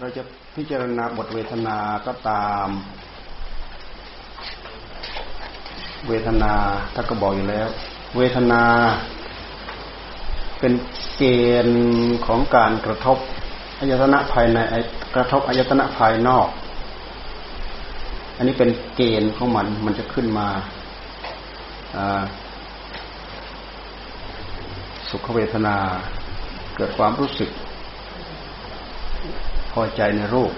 เราจะพิจารณาบทเวทนาก็ตาม เวทนาถ้าก็บอกอยู่แล้ว เวทนา เป็นเกณฑ์ของการกระทบอายตนะภายในกระทบอายตนะภายนอก อันนี้เป็นเกณฑ์ของมันมันจะขึ้นมาสุขเวทนา เกิดความรู้สึก อใจในรูป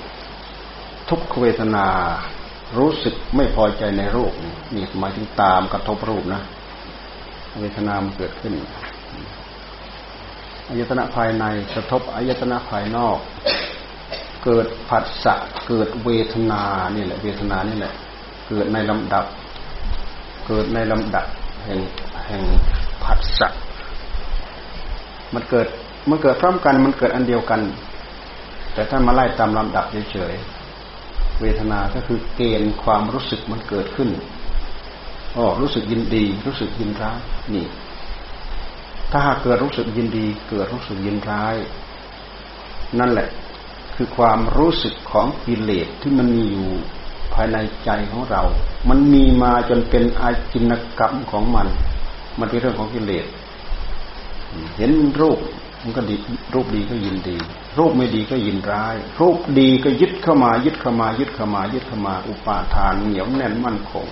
ทุกขเวทนารู้สึกไม่พอใจในรูปนี่หมายถึงตามกระทบรูปนะ เวทนามันเกิดขึ้นอายตนะภายในกระทบอายตนะภายนอก เกิดผัสสะเกิดเวทนานี่แหละ เวทนานี่แหละ เกิดในลำดับ เกิดในลำดับแห่งแห่งผัสสะมันเกิดมันเกิดพร้อมกันมันเกิดอันเดียวกัน แต่ถ้ามาไล่ตามลำดับเฉยๆเวทนาก็คือเกณฑ์ความรู้สึกมันเกิดขึ้นอ๋อรู้สึกยินดี รู้สึกยินร้ายนี่ ถ้าหากเกิดรู้สึกยินดี เกิดรู้สึกยินร้าย นั่นแหละ คือความรู้สึกของกิเลสที่มันมีอยู่ภายในใจของเรา มันมีมาจนเป็นอาจินกรรมของมัน มันเป็นเรื่องของกิเลส เห็นรูป มันก็ดีรูปดีก็ยินดี รูปไม่ดีก็ยินร้าย รูปดีก็ยึดเข้ามา ยึดเข้ามา ยึดเข้ามา ยึดเข้ามา อุปาทานเหนียวแน่นมั่นคง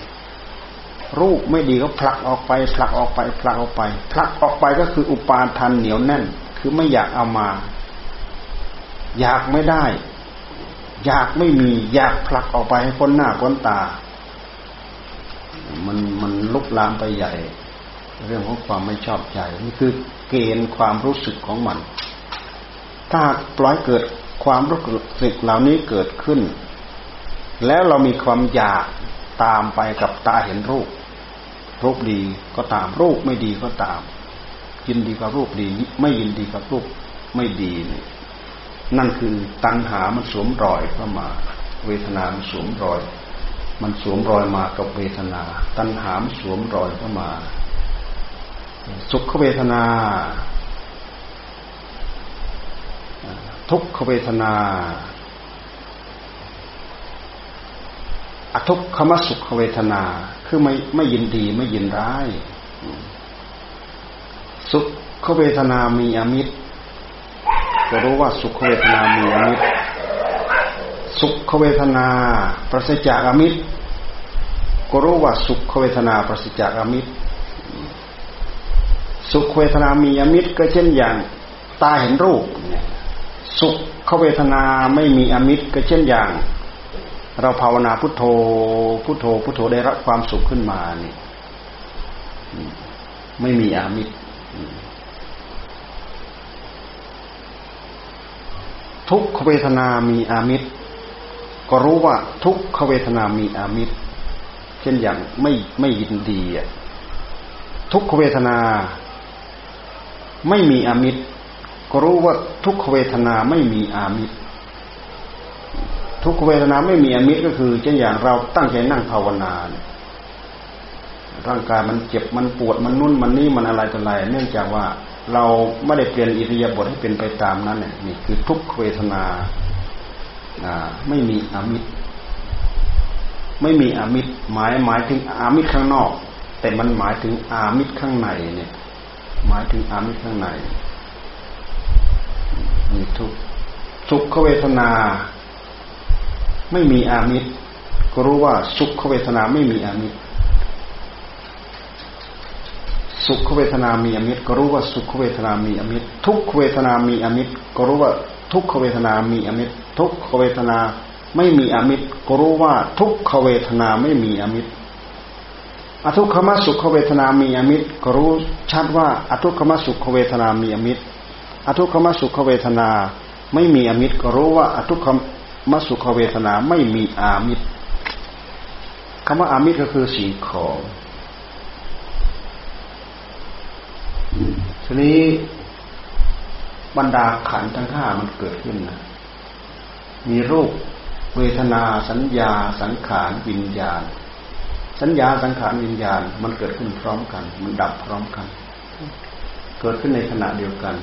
รูปไม่ดีก็ผลักออกไปผลักออกไปผลักออกไปผลักออกไปก็คืออุปาทานเหนียวแน่น คือไม่อยากเอามา อยากไม่ได้ อยากไม่มี อยากผลักออกไปให้พ้นหน้าพ้นตา มันมันลุกลามไปใหญ่ เรื่องของความไม่ชอบใจนี่คือ เกณฑ์ความรู้สึกของมัน ถ้าปล่อยเกิดความรู้สึกเหล่านี้เกิดขึ้น แล้วเรามีความอยากตามไปกับตาเห็นรูป รูปดีก็ตามรูปไม่ดีก็ตาม ยินดีกับรูปดี ไม่ยินดีกับรูปไม่ดีนี่นั่นคือตัณหามันสวมรอยเข้ามา เวทนามันสวมรอย มันสวมรอยมากับเวทนา ตัณหามันสวมรอยเข้ามา สุขเวทนา ทุกขเวทนา อทุกขมสุขเวทนา คือไม่ไม่ยินดีไม่ยินร้าย สุขเวทนามีอมิตรก็รู้ว่าสุขเวทนามีอมิตร สุขเวทนาประสิจากอมิตรก็รู้ว่าสุขเวทนาประสิจากอมิตร สุขเวทนามีอมิตรก็เช่นอย่างตาเห็นรูป สุขเขเวทนาไม่มีอมิตรก็เช่นอย่าง เราภาวนาพุทโธพุทโธพุทโธได้รับความสุขขึ้นมานี่ไม่มีอามิตร ทุกขเวทนามีอามิตร ก็รู้ว่าทุกขเวทนามีอามิตร เช่นอย่างไม่ไม่ยินดีทุกขเวทนา ไม่มีอามิตรก็รู้ว่าทุกขเวทนาไม่มีอามิตร ทุกขเวทนาไม่มีอามิตรก็คือเช่นอย่างเราตั้งใจนั่งภาวนาเนี่ยร่างกายมันเจ็บมันปวดมันนุ่นมันนี่มันอะไรต่ออะไรเนื่องจากว่าเราไม่ได้เปลี่ยนอิริยาบถให้เป็นไปตามนั้นเนี่ยนี่คือทุกขเวทนาไม่มีอามิตร ไม่มีอามิตรหมายหมายถึงอามิตรข้างนอก แต่มันหมายถึงอามิตรข้างในเนี่ย หมายถึงอามิตรข้างในมีทุกสุขเวทนา ไม่มีอามิตร ก็รู้ว่าสุขเวทนาไม่มีอามิตร สุขเวทนามีอมิตร ก็รู้ว่าสุขเวทนามีอมิตร ทุกเวทนามีอมิตร ก็รู้ว่าทุกขเวทนามีอมิตร ทุกขเวทนาไม่มีอมิตร ก็รู้ว่าทุกขเวทนาไม่มีอมิตร อทุกขมสุขเวทนามีอมิตรก็รู้ชัดว่าอทุกขมสุขเวทนามีอมิตรอทุกขมสุขเวทนาไม่มีอมิตรก็รู้ว่าอทุกขมสุขเวทนาไม่มีอามิตรคำว่าอามิตรก็คือสิ่งของทีนี้บรรดาขันทั้งห้ามันเกิดขึ้นนะมีรูปเวทนาสัญญาสังขารวิญญาณ สัญญาสังขารวิญญาณ มันเกิดขึ้นพร้อมกัน มันดับพร้อมกัน เกิดขึ้นในขณะเดียวกัน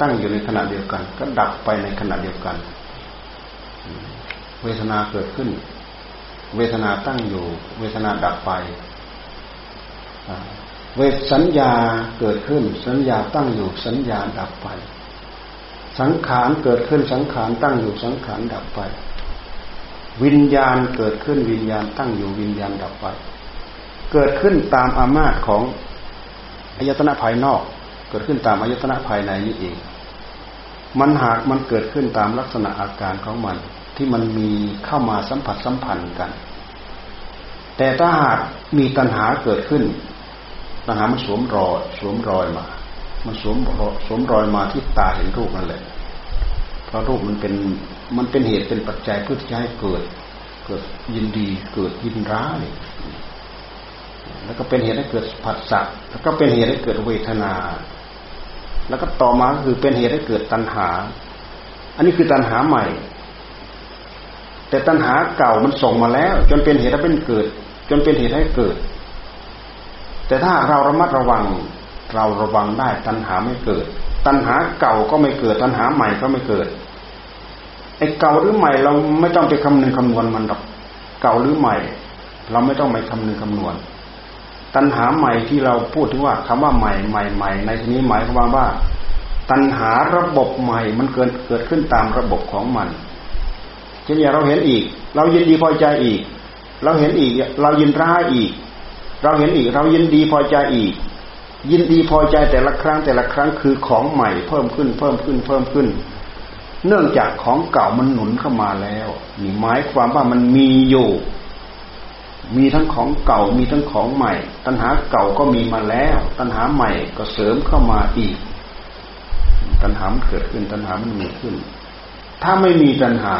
ตั้งอยู่ในขณะเดียวกัน ก็ดับไปในขณะเดียวกัน เวทนาเกิดขึ้น เวทนาตั้งอยู่ เวทนาดับไปเวทสัญญาเกิดขึ้น สัญญาตั้งอยู่ สัญญาดับไป สังขารเกิดขึ้นสังขารตั้งอยู่สังขารดับไป วิญญาณเกิดขึ้นวิญญาณตั้งอยู่วิญญาณดับไป เกิดขึ้นตามอามาตของอายตนะภายนอก เกิดขึ้นตามอายตนะภายในนี่เอง มันหากมันเกิดขึ้นตามลักษณะอาการของมัน ที่มันมีเข้ามาสัมผัสสัมพันธ์กัน แต่ถ้าหากมีตัณหาเกิดขึ้นตัณหามันสวมรอยสวมรอยมา มันสวมสวมรอยมาที่ตาเห็นรูปนั่นแหละเพราะรูปมันเป็น มันเป็นเหตุเป็นปัจจัยเพื่อที่จะให้เกิด เกิดยินดีเกิดยินร้าย แล้วก็เป็นเหตุให้เกิดผัสสะแล้วก็เป็นเหตุให้เกิดเวทนา แล้วก็ต่อมาคือเป็นเหตุให้เกิดตัณหา อันนี้คือตัณหาใหม่ แต่ตัณหาเก่ามันส่งมาแล้ว จนเป็นเหตุให้เป็นเกิด จนเป็นเหตุให้เกิด แต่ถ้าเราระมัดระวัง เราระวังได้ตัณหาไม่เกิด ตัณหาเก่าก็ไม่เกิด ตัณหาใหม่ก็ไม่เกิด ไอ้เก่าหรือใหม่ เราไม่ต้องไปคำนึงคำนวณมันหรอก เก่าหรือใหม่ เราไม่ต้องไปคำนึงคำนวณ ตัณหาใหม่ที่เราพูดถึงว่าคำว่าใหม่ใหม่ใหม่ในที่นี้หมายความว่า ตัณหาระบบใหม่มันเกิดเกิดขึ้นตามระบบของมันเช่นอย่างเราเห็นอีก เรายินดีพอใจอีก เราเห็นอีก เรายินร้ายอีก เราเห็นอีก เรายินดีพอใจอีก ยินดีพอใจแต่ละครั้งแต่ละครั้งคือของใหม่เพิ่มขึ้นเพิ่มขึ้นเพิ่มขึ้น เนื่องจากของเก่ามันหนุนเข้ามาแล้วนี่หมายความว่ามันมีอยู่ มีทั้งของเก่ามีทั้งของใหม่ ตัณหาเก่าก็มีมาแล้ว ตัณหาใหม่ก็เสริมเข้ามาอีก ตัณหามันเกิดขึ้น ตัณหามันมีขึ้น ถ้าไม่มีตัณหา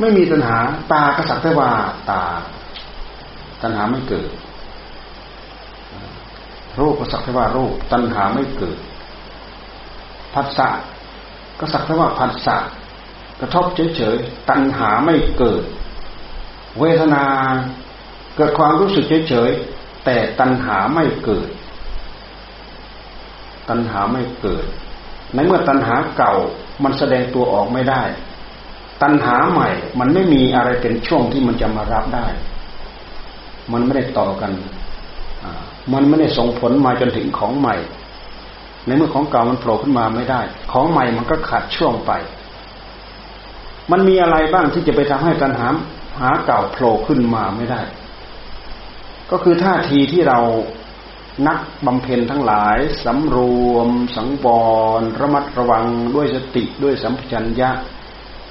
ไม่มีตัณหา ตากระสักแต่ว่าตา ตัณหาไม่เกิดรูปก็สักแต่ว่ารูป ตัณหาไม่เกิดผัสสะ ก็สักแต่ว่าผัสสะกระทบเฉยๆตัณหาไม่เกิด เวทนาเกิดความรู้สึกเฉยๆแต่ตัณหาไม่เกิด ตัณหาไม่เกิด ในเมื่อตัณหาเก่ามันแสดงตัวออกไม่ได้ ตัณหาใหม่มันไม่มีอะไรเป็นช่วงที่มันจะมารับได้ มันไม่ได้ต่อกันมันไม่ได้ส่งผลมาจนถึงของใหม่ ในเมื่อของเก่ามันโผล่ขึ้นมาไม่ได้ ของใหม่มันก็ขาดช่วงไป มันมีอะไรบ้างที่จะไปทำให้ตัณหาหาเก่าโผล่ขึ้นมาไม่ได้ ก็คือท่าทีที่เรานักบำเพ็ญทั้งหลายสำรวม สังวรระมัดระวังด้วยสติด้วยสัมปชัญญะ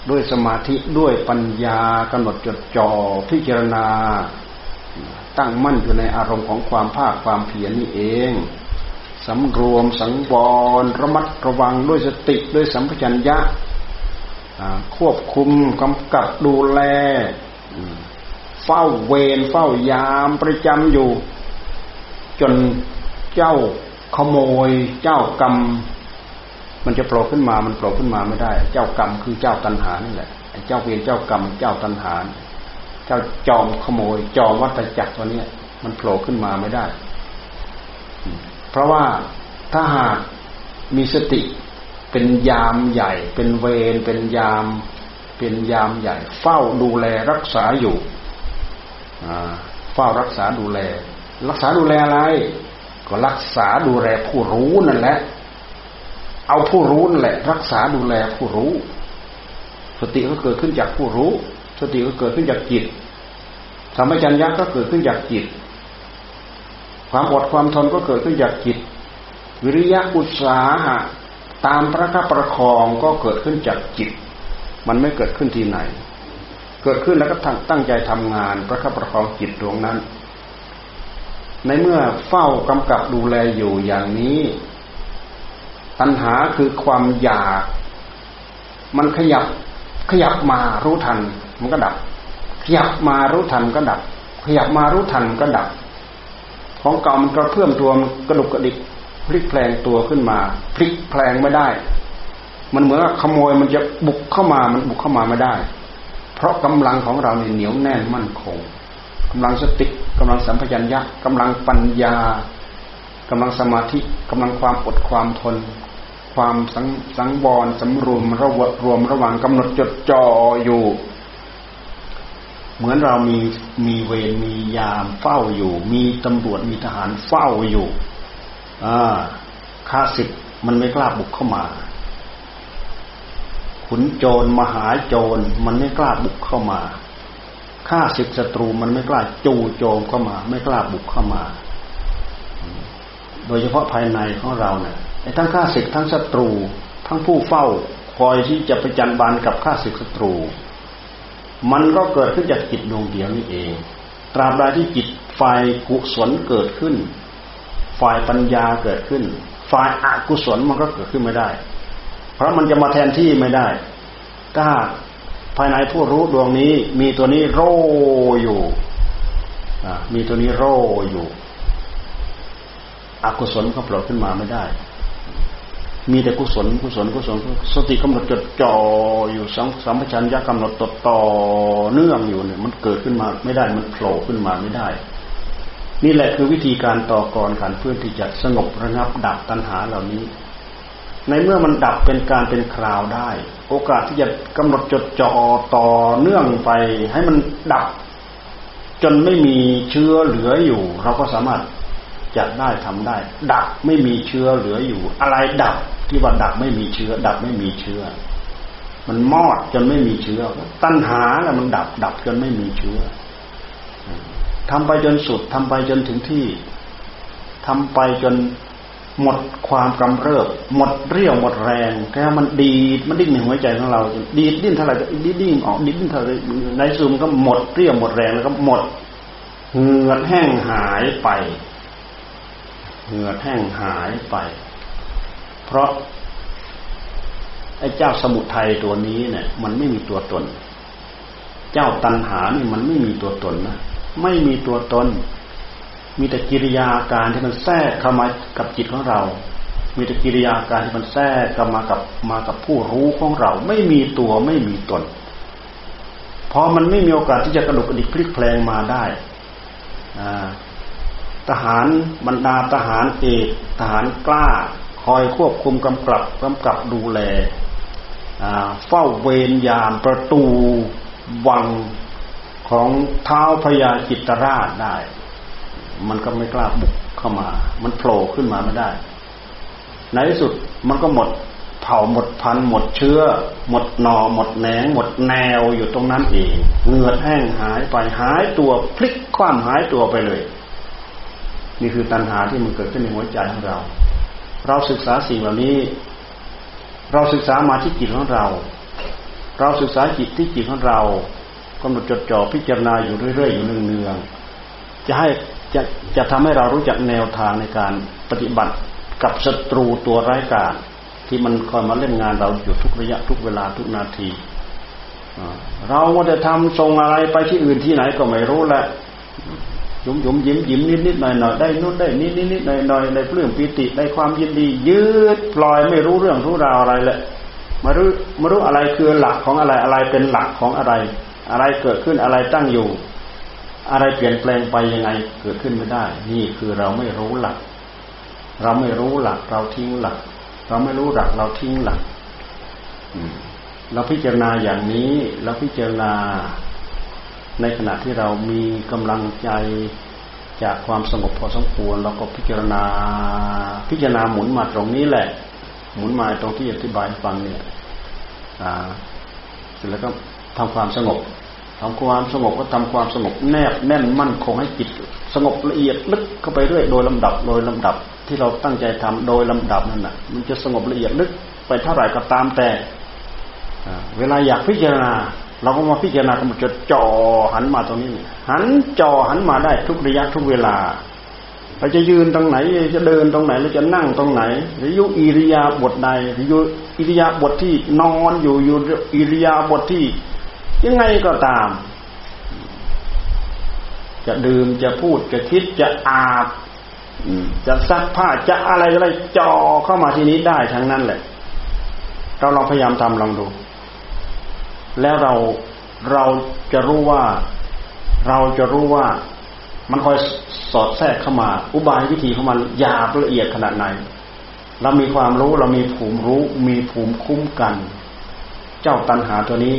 ด้วยสมาธิด้วยปัญญากำหนดจดจ่อพิจารณา ตั้งมั่นอยู่ในอารมณ์ของความภาคความเพียรนี่เอง สำรวมสังวรระมัดระวังด้วยสติด้วยสัมปชัญญะควบคุมกำกับดูแล เฝ้าเวรเฝ้ายามประจำอยู่ จนเจ้าขโมย เจ้ากรรม มันจะโผล่ขึ้นมามันโผล่ขึ้นมาไม่ได้ เจ้ากรรมคือเจ้าตัณหานี่แหละเจ้าเวรเจ้ากรรม เจ้าตัณหา เจ้าจอมขโมย จอมวัฏจักรตัวนี้มันโผล่ขึ้นมาไม่ได้ เพราะว่าถ้าหากมีสติเป็นยามใหญ่ เป็นเวรเป็นยาม เป็นยามใหญ่ เฝ้าดูแลรักษาอยู่เฝ้ารักษาดูแล รักษาดูแลอะไร ก็รักษาดูแลผู้รู้นั่นแหละ เอาผู้รู้นั่นแหละ รักษาดูแลผู้รู้ สติก็เกิดขึ้นจากผู้รู้ สติก็เกิดขึ้นจากจิตสัมปชัญญะก็เกิดขึ้นจากจิต ความอดความทนก็เกิดขึ้นจากจิต วิริยะอุตสาหะตามพระคับประคองก็เกิดขึ้นจากจิต มันไม่เกิดขึ้นที่ไหน เกิดขึ้นแล้วก็ตั้งใจทำงานประคับประคองจิตดวงนั้น ในเมื่อเฝ้ากำกับดูแลอยู่อย่างนี้ ตัณหาคือความอยาก มันขยับขยับมารู้ทัน มันก็ดับ ขยับมารู้ทันก็ดับ ขยับมารู้ทันก็ดับ ของเก่ามันกระเพื่อมตัวมันกระดุกกระดิกพลิกแปลงตัวขึ้นมา พลิกแปลงไม่ได้ มันเหมือนขโมยมันจะบุกเข้ามามันบุกเข้ามาไม่ได้ เพราะกำลังของเราเนี่ยเหนียวแน่นมั่นคงกำลังสติกำลังสัมผััญญะกำลังปัญญากำลังสมาธิกำลังความอดความทน ความสังสังวรสำรวมระวรวมระหว่างกำหนดจดจ่ออยู่ เหมือนเรามีมีเวรมียามเฝ้าอยู่ มีตำรวจมีทหารเฝ้าอยู่อ่าข้าศึกมันไม่กล้าบุกเข้ามาขุนโจรมหาโจรมันไม่กล้าบุกเข้ามาข้าศึกศัตรูมันไม่กล้าจู่โจมเข้ามา ไม่กล้าบุกเข้ามา โดยเฉพาะภายในของเราเนี่ยไอ้ทั้งข้าศึกทั้งศัตรู ทั้งผู้เฝ้า คอยที่จะไปจันบานกับข้าศึกศัตรู มันก็เกิดขึ้นจากจิตดวงเดียวนี่เอง ตราบใดที่จิตฝ่ายกุศลเกิดขึ้น ฝ่ายปัญญาเกิดขึ้น ฝ่ายอกุศลมันก็เกิดขึ้นไม่ได้ เพราะมันจะมาแทนที่ไม่ได้ ถ้าภายในผู้รู้ดวงนี้ มีตัวนี้โรอยู่มีตัวนี้โรอยู่ อกุศลก็โผล่ขึ้นมาไม่ได้ มีแต่กุศลกุศลกุศลสติกำหนดจดจ่ออยู่สังสัมปชัญญะกำหนดตดต่อเนื่องอยู่เนี่ยมันเกิดขึ้นมาไม่ได้มันโผล่ขึ้นมาไม่ได้ นี่แหละคือวิธีการต่อกรขันเพื่อที่จะสงบระงับดับตัณหาเหล่านี้ ในเมื่อมันดับเป็นการเป็นคราวได้ โอกาสที่จะกำหนดจดจ่อต่อเนื่องไปให้มันดับ จนไม่มีเชื้อเหลืออยู่ เราก็สามารถ จะได้ทำได้ ดับไม่มีเชื้อเหลืออยู่ อะไรดับที่ว่าดับไม่มีเชื้อ ดับไม่มีเชื้อ มันมอดจนไม่มีเชื้อ ตั้ณหาแล้วมันดับ ดับจนไม่มีเชื้อทำไปจนสุดทำไปจนถึงที่ทำไปจนหมดความกำเริบ หมดเรี่ยวหมดแรงแค่มันดีดมันดิ้นในหัวใจของเราดีดิ้นเท่าไหร่ดิ้นดิ้นออกดิ้นเท่าไหร่ในซูมก็หมดเรี่ยวหมดแรงแล้วก็หมดเหงื่อแห้งหายไป เหงื่อแห้งหายไป เพราะไอ้เจ้าสมุทัยตัวนี้เนี่ย มันไม่มีตัวตน เจ้าตันหานี่มันไม่มีตัวตนนะไม่มีตัวตน มีแต่กิริยาการที่มันแทรกเข้ามากับจิตของเรา มีแต่กิริยาการที่มันแทรกเข้ามากับมากับผู้รู้ของเรา ไม่มีตัวไม่มีตนพอมันไม่มีโอกาสที่จะกระดุกกระดิกพลิกแปลงมาได้อ่า ทหารบรรดาทหารเอกทหารกล้า คอยควบคุมกำกับกำกับดูแลเฝ้าเวรยามประตูวังของเท้าพญาจิตรราชได้ มันก็ไม่กล้าบุกเข้ามา มันโผล่ขึ้นมาไม่ได้ ในที่สุดมันก็หมดเผาหมดพันหมดเชื้อ หมดหนอหมดแหนง หมดแนวอยู่ตรงนั้นเอง เหงื่อแห้งหายไปหายตัวพลิกคว่ำหายตัวไปเลย นี่คือตัณหาที่มันเกิดขึ้นในหัวใจของเรา เราศึกษาสิ่งเหล่านี้ เราศึกษามาที่จิตของเรา เราศึกษาจิตที่จิตของเรากำหนดจดจ่อพิจารณาอยู่เรื่อยๆอยู่เนืองๆจะให้จะจะทำให้เรารู้จักแนวทางในการปฏิบัติกับศัตรูตัวร้ายกาจที่มันคอยมาเล่นงานเราอยู่ทุกระยะทุกเวลาทุกนาที เราว่าจะทำทรงอะไรไปที่อื่นที่ไหนก็ไม่รู้แหละ ยุมยุมยิ้มยิ้มนิดนิดหน่อยหน่อยได้นู่นได้นิดนิดนิดหน่อยหน่อยได้เปลื้มปีติได้ความยินดี ยืดปล่อยไม่รู้เรื่องรู้ราวอะไรเลยมารู้มารู้อะไรคือหลักของอะไรอะไรเป็นหลักของอะไร อะไรเกิดขึ้นอะไรตั้งอยู่ อะไรเปลี่ยนแปลงไปยังไงเกิดขึ้นไม่ได้ นี่คือเราไม่รู้หลัก เราไม่รู้หลัก เราทิ้งหลัก เราไม่รู้หลักเราทิ้งหลักเราพิจารณาอย่างนี้เราพิจารณา ในขณะที่เรามีกำลังใจจากความสงบพอสมควรเราก็พิจารณาพิจารณาหมุนมาตรงนี้แหละ หมุนมาตรงที่อธิบายฟังเนี่ยเสร็จแล้วก็ทำความสงบทำความสงบก็ทำความสงบแนบแน่นมั่นคงให้จิตสงบละเอียดลึกเข้าไปเรื่อยโดยลำดับโดยลำดับที่เราตั้งใจทำโดยลำดับนั่นแหะมันจะสงบละเอียดลึกไปเท่าไหร่ก็ตามแต่เวลาอยากพิจารณา เราก็มาพิจารณากำหนดจดจ่อหันมาตรงนี้หันจอหันมาได้ทุกระยะทุกเวลา เราจะยืนตรงไหน จะเดินตรงไหนเราจะนั่งตรงไหนหรือยุอิริยาบทใดหรือยุอิริยาบทที่นอนอยู่อยู่อิริยาบทที่ ยังไงก็ตาม จะดื่มจะพูดจะคิดจะอาบจะซักผ้าจะอะไรอะไรจอเข้ามาที่นี้ได้ทั้งนั้นแหละ เราลองพยายามทำลองดู แล้วเราเราจะรู้ว่า เราจะรู้ว่ามันคอยสอดแทรกเข้ามา อุบายวิธีเข้ามาหยาบละเอียดขนาดไหน เรามีความรู้เรามีภูมิรู้ มีภูมิคุ้มกัน เจ้าตัณหาตัวนี้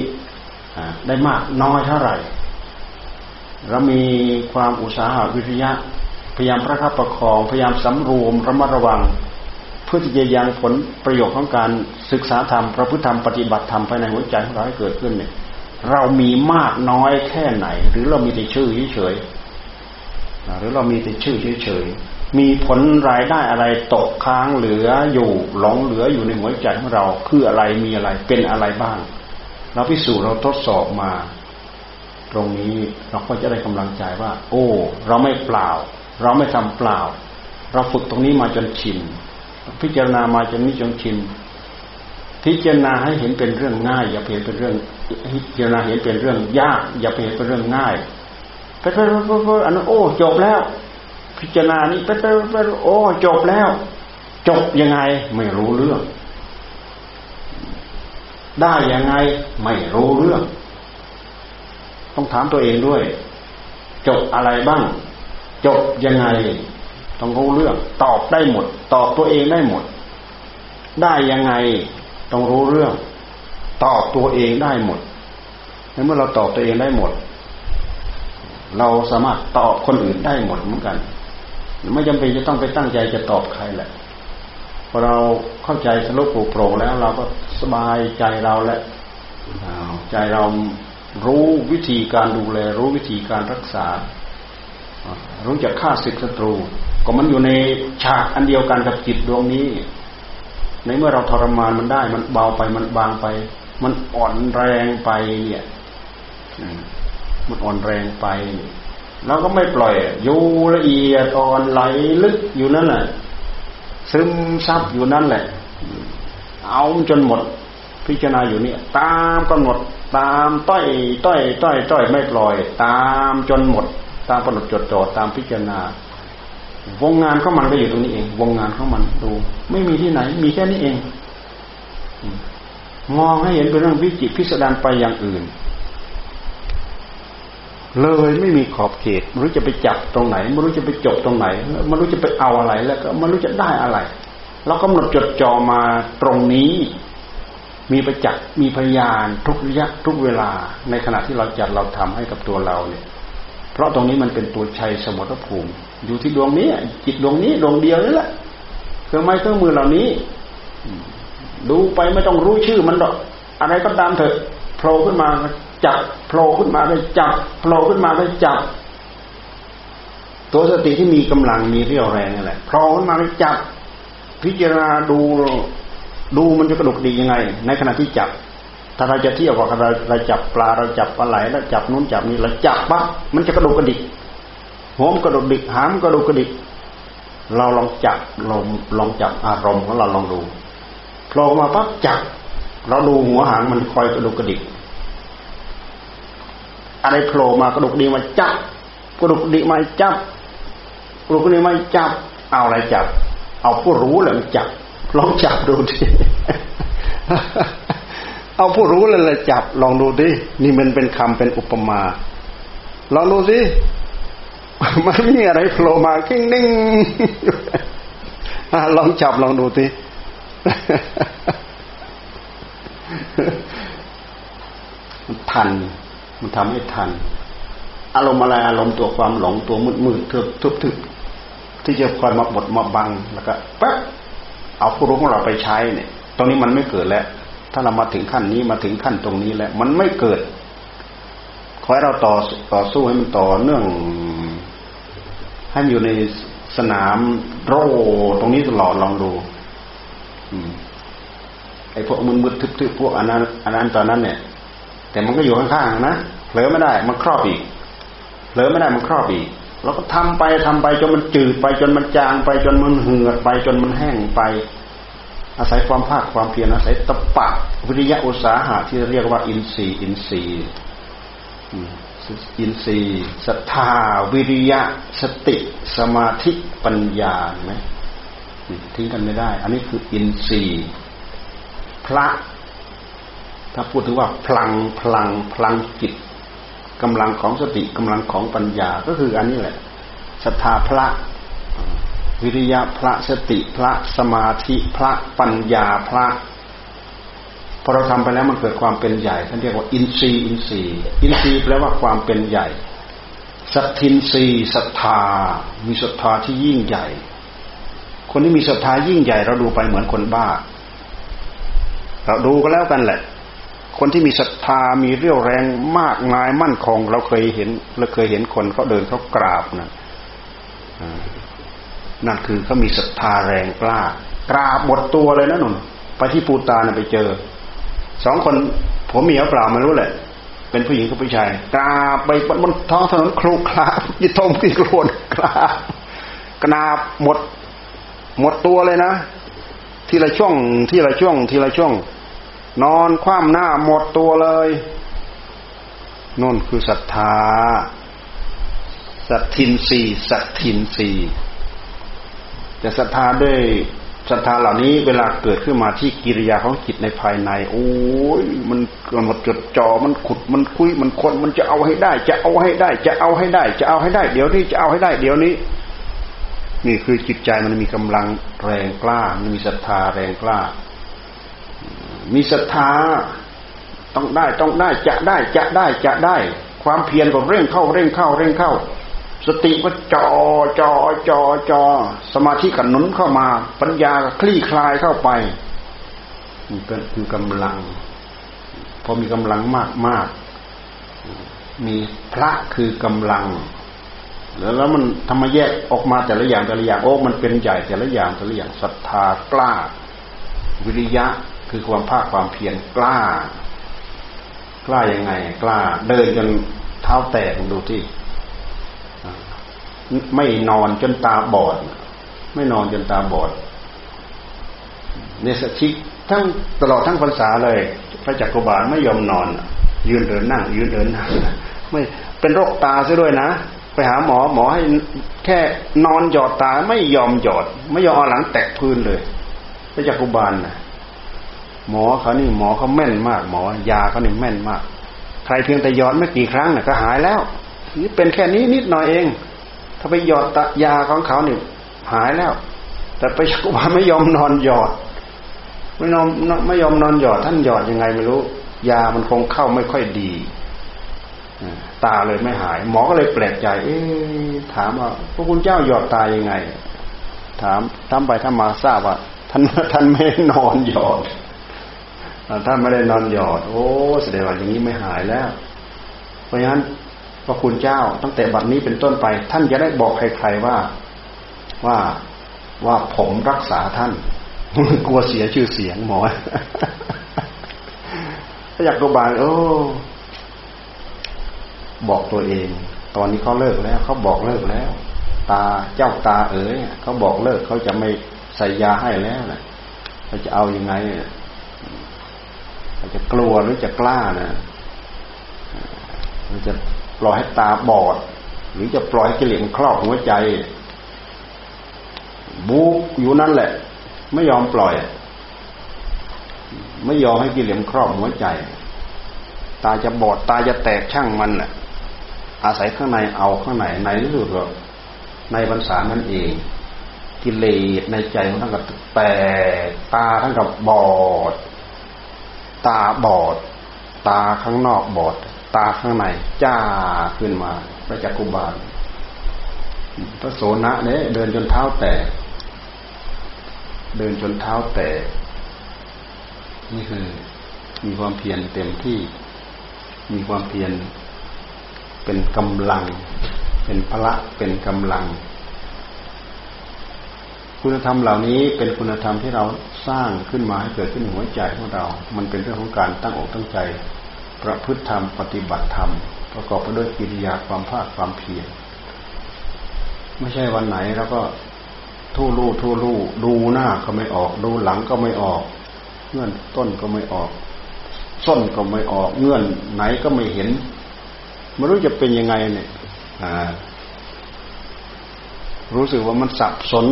ได้มากน้อยเท่าไหร่ เรามีความอุตสาหะวิริยะ พยายามประคับประคอง พยายามสำรวมระมัดระวัง พื่อที่จะยังผลประโยชน์ของการศึกษาธรรมพระพุทธธรรมปฏิบัติธรรมภายในหัวใจของเราให้เกิดขึ้นเนี่ย เรามีมากน้อยแค่ไหน หรือเรามีแต่ชื่อเฉยหรือเรามีแต่ชื่อเฉยๆมีผลรายได้อะไรตกค้างเหลืออยู่หลงเหลืออยู่ในหัวใจของเราคืออะไรมีอะไรเป็นอะไรบ้าง เราพิสูจน์เราทดสอบมา ตรงนี้เราก็จะได้กำลังใจว่า โอ้ เราไม่เปล่า เราไม่ทำเปล่า เราฝึกตรงนี้มาจนชิน พิจารณามาจนนี้จนชินพิจารณาให้เห็นเป็นเรื่องง่าย อย่าเห็นเป็นเรื่องพิจารณาเห็นเป็นเรื่องยาก อย่าเห็นเป็นเรื่องง่ายไปไปไปไปอันนั้นโอ้จบแล้ว พิจารณานี้ไปไปไปโอ้จบแล้ว จบยังไงไม่รู้เรื่อง ได้ยังไงไม่รู้เรื่อง ต้องถามตัวเองด้วย จบอะไรบ้าง จบยังไง ต้องรู้เรื่อง ตอบได้หมด ตอบตัวเองได้หมด ได้ยังไงต้องรู้เรื่อง ตอบตัวเองได้หมดเมื่อเราตอบตัวเองได้หมด เราสามารถตอบคนอื่นได้หมดเหมือนกัน ไม่จำเป็นจะต้องไปตั้งใจจะตอบใครแหละพอเราเข้าใจสรุปูโปร่งแล้ว เราก็สบายใจเราแล้วใจเรารู้วิธีการดูแล รู้วิธีการรักษา รู้จักฆ่าศึกศัตรู ก็มันอยู่ในฉากอันเดียวกันกับจิตดวงนี้ ในเมื่อเราทรมานมันได้ มันเบาไปมันบางไป มันอ่อนแรงไปเนี่ยมันอ่อนแรงไปเราก็ไม่ปล่อยอยู่ละเอียดอ่อนไหลลึกอยู่นั่นแหละซึมซับอยู่นั่นแหละ เอาจนหมด พิจารณาอยู่นี่ตามกำหนดตามต้อยต้อยต้อยต้อยไม่ปล่อย ตามจนหมด ตามกำหนดจดจ่อตามพิจารณา วงงานของมันก็อยู่ตรงนี้เอง วงงานของมันดู ไม่มีที่ไหน มีแค่นี้เอง มองให้เห็นเป็นเรื่องวิจิตพิสดารไปอย่างอื่น เลยไม่มีขอบเขตไม่รู้จะไปจับตรงไหนไม่รู้จะไปจบตรงไหนไม่รู้จะไปเอาอะไร แล้วก็ไม่รู้จะได้อะไรเรากำหนดจดจ่อมาตรงนี้ มีประจักษ์มีพยานทุกระยะทุกเวลาในขณะที่เราจัดเราทำให้กับตัวเราเนี่ย ราะตรงนี้มันเป็นตัวชัยสมรภูมิ อยู่ที่ดวงนี้ จิตดวงนี้ดวงเดียวนี่แหละเครื่องไม้เครื่องมือเหล่านี้ ดูไปไม่ต้องรู้ชื่อมันหรอกอะไรก็ตามเถอะโผล่ขึ้นมาจับโผล่ขึ้นมาได้จับโผล่ขึ้นมาได้จับ ตัวสติที่มีกำลังมีเรี่ยวแรงนั่แหละโผล่ขึ้นมาได้จับ พิจารณาดูดูมันจะกระดุกดียังไง ในขณะที่จับ ถ้าเราจะเที่ยวกับเราเราจับปลาเราจับปลาไหลแล้วจับนู้นจับนี้เราจับปั๊บมันจะกระดุกกระดิกหัวมันกระดุกดิกหามกระดุกกระดิกเราลองจับลองลองจับอารมณ์ของเราลองดูโผล่มาปั๊บจับเราดูหัวหางมันคอยกระดุกกระดิกอะไรโผล่มากระดูกดีมาจับกระดูกดีมาจับกระดูกดีมาจับ เอาอะไรจับ เอาผู้รู้เลยมาจับลองจับดูดิ เอาผู้รู้เลยเลยจับลองดูดินี่มันเป็นคำเป็นอุปมาลองดูสิมันไม่มีอะไรโผล่มากิ้งนิ่งลองจับลองดูสิมันทัน มันทำให้ทัน อารมณ์อะไรอารมณ์ตัวความหลงตัวมืดมืดทึบทึบทึบที่จะคอยมาบดมาบังแล้วก็แป๊บเอาผู้รู้ของเราไปใช้เนี่ย ตรงนี้มันไม่เกิดแล้ว ถ้าเรามาถึงขั้นนี้มาถึงขั้นตรงนี้แล้ว มันไม่เกิด ขอให้เราต่อต่อสู้ให้มันต่อเนื่อง ให้มันอยู่ในสนามโรตรงนี้ตลอดลองดูอืมไอ้พวกมืดมืดทึบๆพวกอันนั้นอันนั้นตอนนั้นเนี่ย แต่มันก็อยู่ข้างๆนะเผลอไม่ได้ มันครอบอีกเผลอไม่ได้มันครอบอีกเราก็ทำไปทำไปจนมันจืดไปจนมันจางไปจนมันเหือดไปจนมันแห้งไป อาศัยความภาคความเพียรอาศัยตะปะวิริยะอุตสาหะที่เรียกว่าอินทรีย์อินทรีย์อินทรีย์ศรัทธาวิริยะสติสมาธิปัญญาไหมทิ้งกันไม่ได้ อันนี้คืออินทรีย์พระ ถ้าพูดถึงว่าพลังพลังพลังจิตกำลังของสติกำลังของปัญญาก็คืออันนี้แหละศรัทธาพระ วิริยะพระสติพระสมาธิพระปัญญาพระพอเราทำไปแล้วมันเกิดความเป็นใหญ่ท่านเรียกว่าอินทรีย์อินทรีย์อินทรีย์แปลว่าความเป็นใหญ่สัตทินทรีศรัทธา มีศรัทธาที่ยิ่งใหญ่ คนที่มีศรัทธายิ่งใหญ่ เราดูไปเหมือนคนบ้า เราดูก็แล้วกันแหละ คนที่มีศรัทธามีเรี่ยวแรงมากมายมั่นคง เราเคยเห็นเราเคยเห็นคนเขาเดินเขากราบนะ นั่นคือเขามีศรัทธาแรงกล้ากราบหมดตัวเลยนะหนุนไปที่ปูตานะไปเจอสองคนผมมีหรือเปล่าไม่รู้แหละเป็นผู้หญิงกับผู้ชายกราบไปบนท้องถนนครูคลายิทมกี่โกรนกราบกราบหมด หมดตัวเลยนะ ทีละช่วง ทีละช่วง ทีละช่วง นอนคว่ำหน้าหมดตัวเลยนั่นคือศรัทธา สัตทินสีสัตทินสี จะศรัทธาด้วยศรัทธาเหล่านี้เวลาเกิดขึ้นมาที่กิริยาของจิตในภายใน โอ้ยมันกำหนดจดจ่อมันขุดมันคุยมันคนมันจะเอาให้ได้ จะเอาให้ได้ จะเอาให้ได้ จะเอาให้ได้ เดี๋ยวนี้จะเอาให้ได้ เดี๋ยวนี้ นี่คือจิตใจมันมีกำลังแรงกล้า มันมีศรัทธาแรงกล้า มีศรัทธาต้องได้ต้องได้จะได้จะได้จะได้ ความเพียรก็เร่งเข้าเร่งเข้าเร่งเข้า สติก็จอจอจอจอ สมาธิกันนุนเข้ามา ปัญญาคลี่คลายเข้าไปนี่ก็คือกำลัง พอมีกำลังมากมากมีพระคือกำลัง แล้วแล้วมันทำมาแยกออกมาแต่ละอย่างแต่ละอย่างโอ้มันเป็นใหญ่แต่ละอย่างแต่ละอย่างศรัทธากล้า วิริยะคือความภาคความเพียรกล้า กล้ายังไง กล้า เดินจนเท้าแตกดูที่ ไม่นอนจนตาบอด ไม่นอนจนตาบอดเนสชิกทั้งตลอดทั้งพรรษาเลย พระจักรบาลไม่ยอมนอน ยืนเดินนั่ง ยืนเดินนั่งไม่เป็นโรคตาซะด้วยนะ ไปหาหมอหมอให้แค่นอนหยอดตาไม่ยอมหยอด ไม่ยอมเอาหลังแตะพื้นเลย พระจักรบาลนะหมอเขานี่หมอเขาแม่นมาก หมอยาเขานี่แม่นมาก ใครเพียงแต่หยอดไม่กี่ครั้งน่ะก็หายแล้วนี่เป็นแค่นี้นิดหน่อยเอง ถ้าไปหยอดตยาของเขาเนี่ยหายแล้ว แต่ไปชักว่าไม่ยอมนอนหยอด ไม่ยอมไม่ยอมนอนหยอด ท่านหยอดยังไงไม่รู้ ยามันคงเข้าไม่ค่อยดีตาเลยไม่หาย หมอก็เลยแปลกใจ เอ๊ถามว่าพระคุณเจ้าหยอดตายยังไง ถามทำไปทำมาทราบว่าท่านท่านไม่นอนหยอดท่านไม่ได้นอนหยอด โอ้แสดงว่าอย่างนี้ไม่หายแล้ว เพราะฉะนั้น พระคุณเจ้าตั้งแต่บัดนี้เป็นต้นไป ท่านจะได้บอกใครๆว่าว่าว่าผมรักษาท่านกลัวเสียชื่อเสียงหมอถ้าอยากตัวบานโอ้บอกตัวเอง ตอนนี้เขาเลิกแล้วเขาบอกเลิกแล้ว ตาเจ้าตาเอ๋ยเขาบอกเลิกเขาจะไม่ใส่ยาให้แล้วนะเขาจะเอาอยัางไงเขาจะกลัวหรือจะกล้านะมันจะ ปล่อยให้ตาบอด หรือจะปล่อยให้กิเลสครอบหัวใจบูอยู่นั่นแหละ ไม่ยอมปล่อย ไม่ยอมให้กิเลสครอบหัวใจ ตาจะบอดตาจะแตกช่างมันแหละอาศัยข้างในเอาข้างในในที่สุดก็ในพรรษานั่นเอง กิเลสในใจของท่านก็แตกตาท่านกับบอด ตาบอด ตาข้างนอกบอด ตาข้างในจ้าขึ้นมาพระจักกุบาลพระโสนะเนี่ยเดินจนเท้าแตก เดินจนเท้าแตก นี่คือมีความเพียรเต็มที่ มีความเพียรเป็นกำลัง เป็นพละเป็นกำลัง คุณธรรมเหล่านี้เป็นคุณธรรมที่เราสร้างขึ้นมาให้เกิดขึ้นในหัวใจของเรา มันเป็นเรื่องของการตั้งอกตั้งใจ ประพฤติธรรมปฏิบัติธรรม ประกอบไปด้วยกิริยาความภาคความเพียรไม่ใช่วันไหนแล้วก็ทู่ลู่ทู่ลู่ดูหน้าก็ไม่ออก ดูหลังก็ไม่ออกเงื่อนต้นก็ไม่ออกส้นก็ไม่ออก เงื่อนไหนก็ไม่เห็นไม่รู้จะเป็นยังไงเนี่ยรู้สึกว่ามันสับสน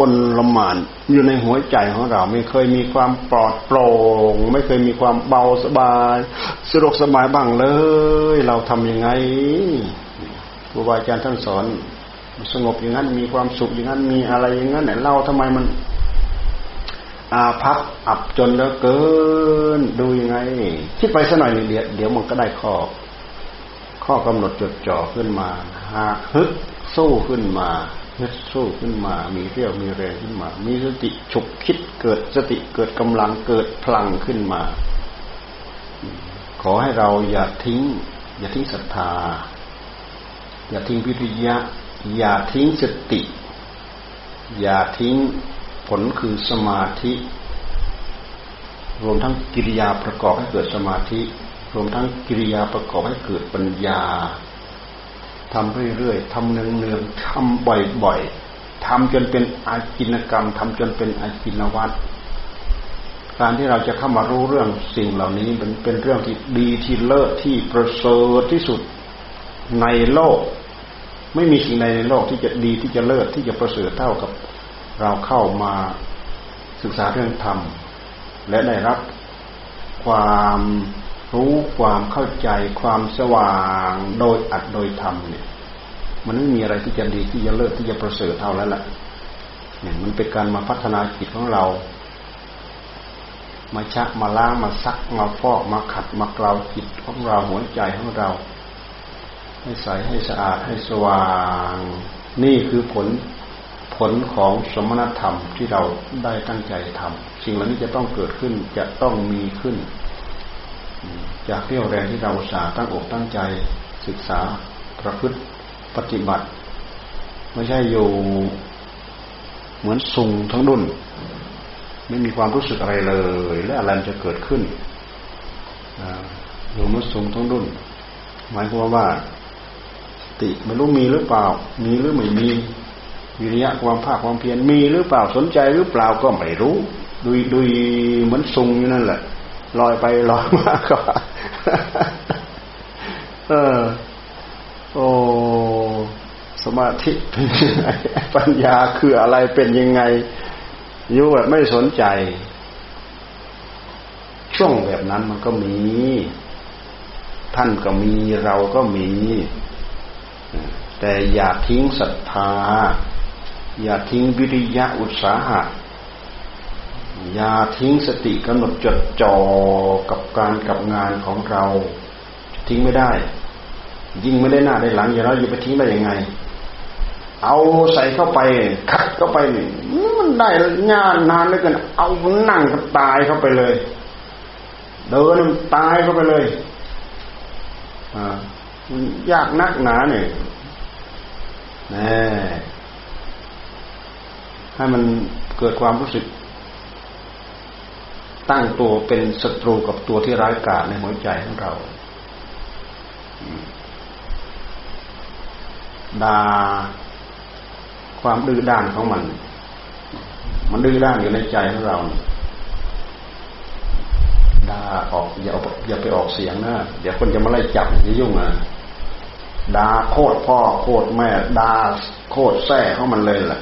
อนละมานอยู่ในหัวใจของเรา ไม่เคยมีความปลอดโปร่ง ไม่เคยมีความเบาสบายสะดวกสบายบ้างเลย เราทํำยังไงครูบาอาจารย์ท่านสอนสงบอย่างนั้นมีความสุขอย่างนั้นมีอะไรอย่างนั้นเนี่เราทำไมมัน อาพับอับจนแล้วเกิน ดูยังไง คิดไปสักหน่อยเดี๋ยวเดี๋ยวมันก็ได้ข้อ ข้อกำหนดจดจ่อขึ้นมาหากฮึดสู้ขึ้นมาฮึดสู้ขึ้นมา มีเรี่ยวมีแรงขึ้นมา มีสติฉุกคิดเกิดสติเกิดกำลังเกิดพลังขึ้นมา ขอให้เราอย่าทิ้ง อย่าทิ้งศรัทธา อย่าทิ้งวิริยะ อย่าทิ้งสติ อย่าทิ้งผลคือสมาธิ รวมทั้งกิริยาประกอบให้เกิดสมาธิ รวมทั้งกิริยาประกอบให้เกิดปัญญา ทำเรื่อยๆทำเนืองๆทำบ่อยๆทำจนเป็นอาจินกรรมทำจนเป็นอาจินวัตรการที่เราจะเข้ามารู้เรื่องสิ่งเหล่านี้เป็นเป็นเรื่องที่ดีที่เลิศที่ประเสริฐที่สุดในโลก ไม่มีสิ่งใดในโลกที่จะดีที่จะเลิศที่จะประเสริฐเท่ากับเราเข้ามาศึกษาเรื่องธรรมและได้รับความ รู้ความเข้าใจความสว่างโดยอัดโดยธรรมเนี่ย มันไม่มีอะไรที่จะดีที่จะเลิศที่จะประเสริฐเท่าแล้วแหละเนี่ยมันเป็นการมาพัฒนาจิตของเรา มาชักมาล้างมาซักมาฟอกมาขัดมาเกลาจิตของเราหัวใจของเรา ให้ใสให้สะอาดให้สว่าง นี่คือผลผลของสมณธรรมที่เราได้ตั้งใจทำสิ่งเหล่านี้จะต้องเกิดขึ้นจะต้องมีขึ้น จากเรี่ยวแรงที่เราสาตั้งอกตั้งใจศึกษาประพฤติปฏิบัติ ไม่ใช่อยู่เหมือนสุงทั้งดุนไม่มีความรู้สึกอะไรเลย และอะไรจะเกิดขึ้นอยู่เหมือนสุงทั้งดุนหมายความว่า ติไม่รู้มีหรือเปล่า มีหรือไม่มีวิริยะความภาคความเพียรมีหรือเปล่าสนใจหรือเปล่าก็ไม่รู้ดูดูเหมือนซุงอยู่นั่นแหละ ลอยไปลอยมาก็เออ โอ้สมาธิปัญญาคืออะไรเป็นยังไงอยู่แบบไม่สนใจ ช่วงแบบนั้นมันก็มี ท่านก็มีเราก็มี แต่อย่าทิ้งศรัทธา อย่าทิ้งวิริยะอุตสาหะ อย่าทิ้งสติกำหนดจดจ่อกับการกับงานของเรา ทิ้งไม่ได้ ยิ่งไม่ได้หน้าได้หลังอย่าเราจะไปทิ้งได้ยังไง เอาใส่เข้าไปคัดเข้าไปนี่มันได้งานนานเหลือเกินเอานั่งก็ตายเข้าไปเลยเดินมันตายเข้าไปเลยอ่ามันยากนักหนาเนี่ยแน่ให้มันเกิดความรู้สึก ตั้งตัวเป็นศัตรูกับตัวที่ร้ายกาจในหัวใจของเราดาความดื้อด้านของมัน มันดื้อด้านอยู่ในใจของเราดาออกอย่าอย่าไปออกเสียงนะเดี๋ยวคนจะมาไล่จับจะยุ่งอะด่าโคตรพ่อโคตรแม่ด่าโคตรแท้ของมันเลยแหละ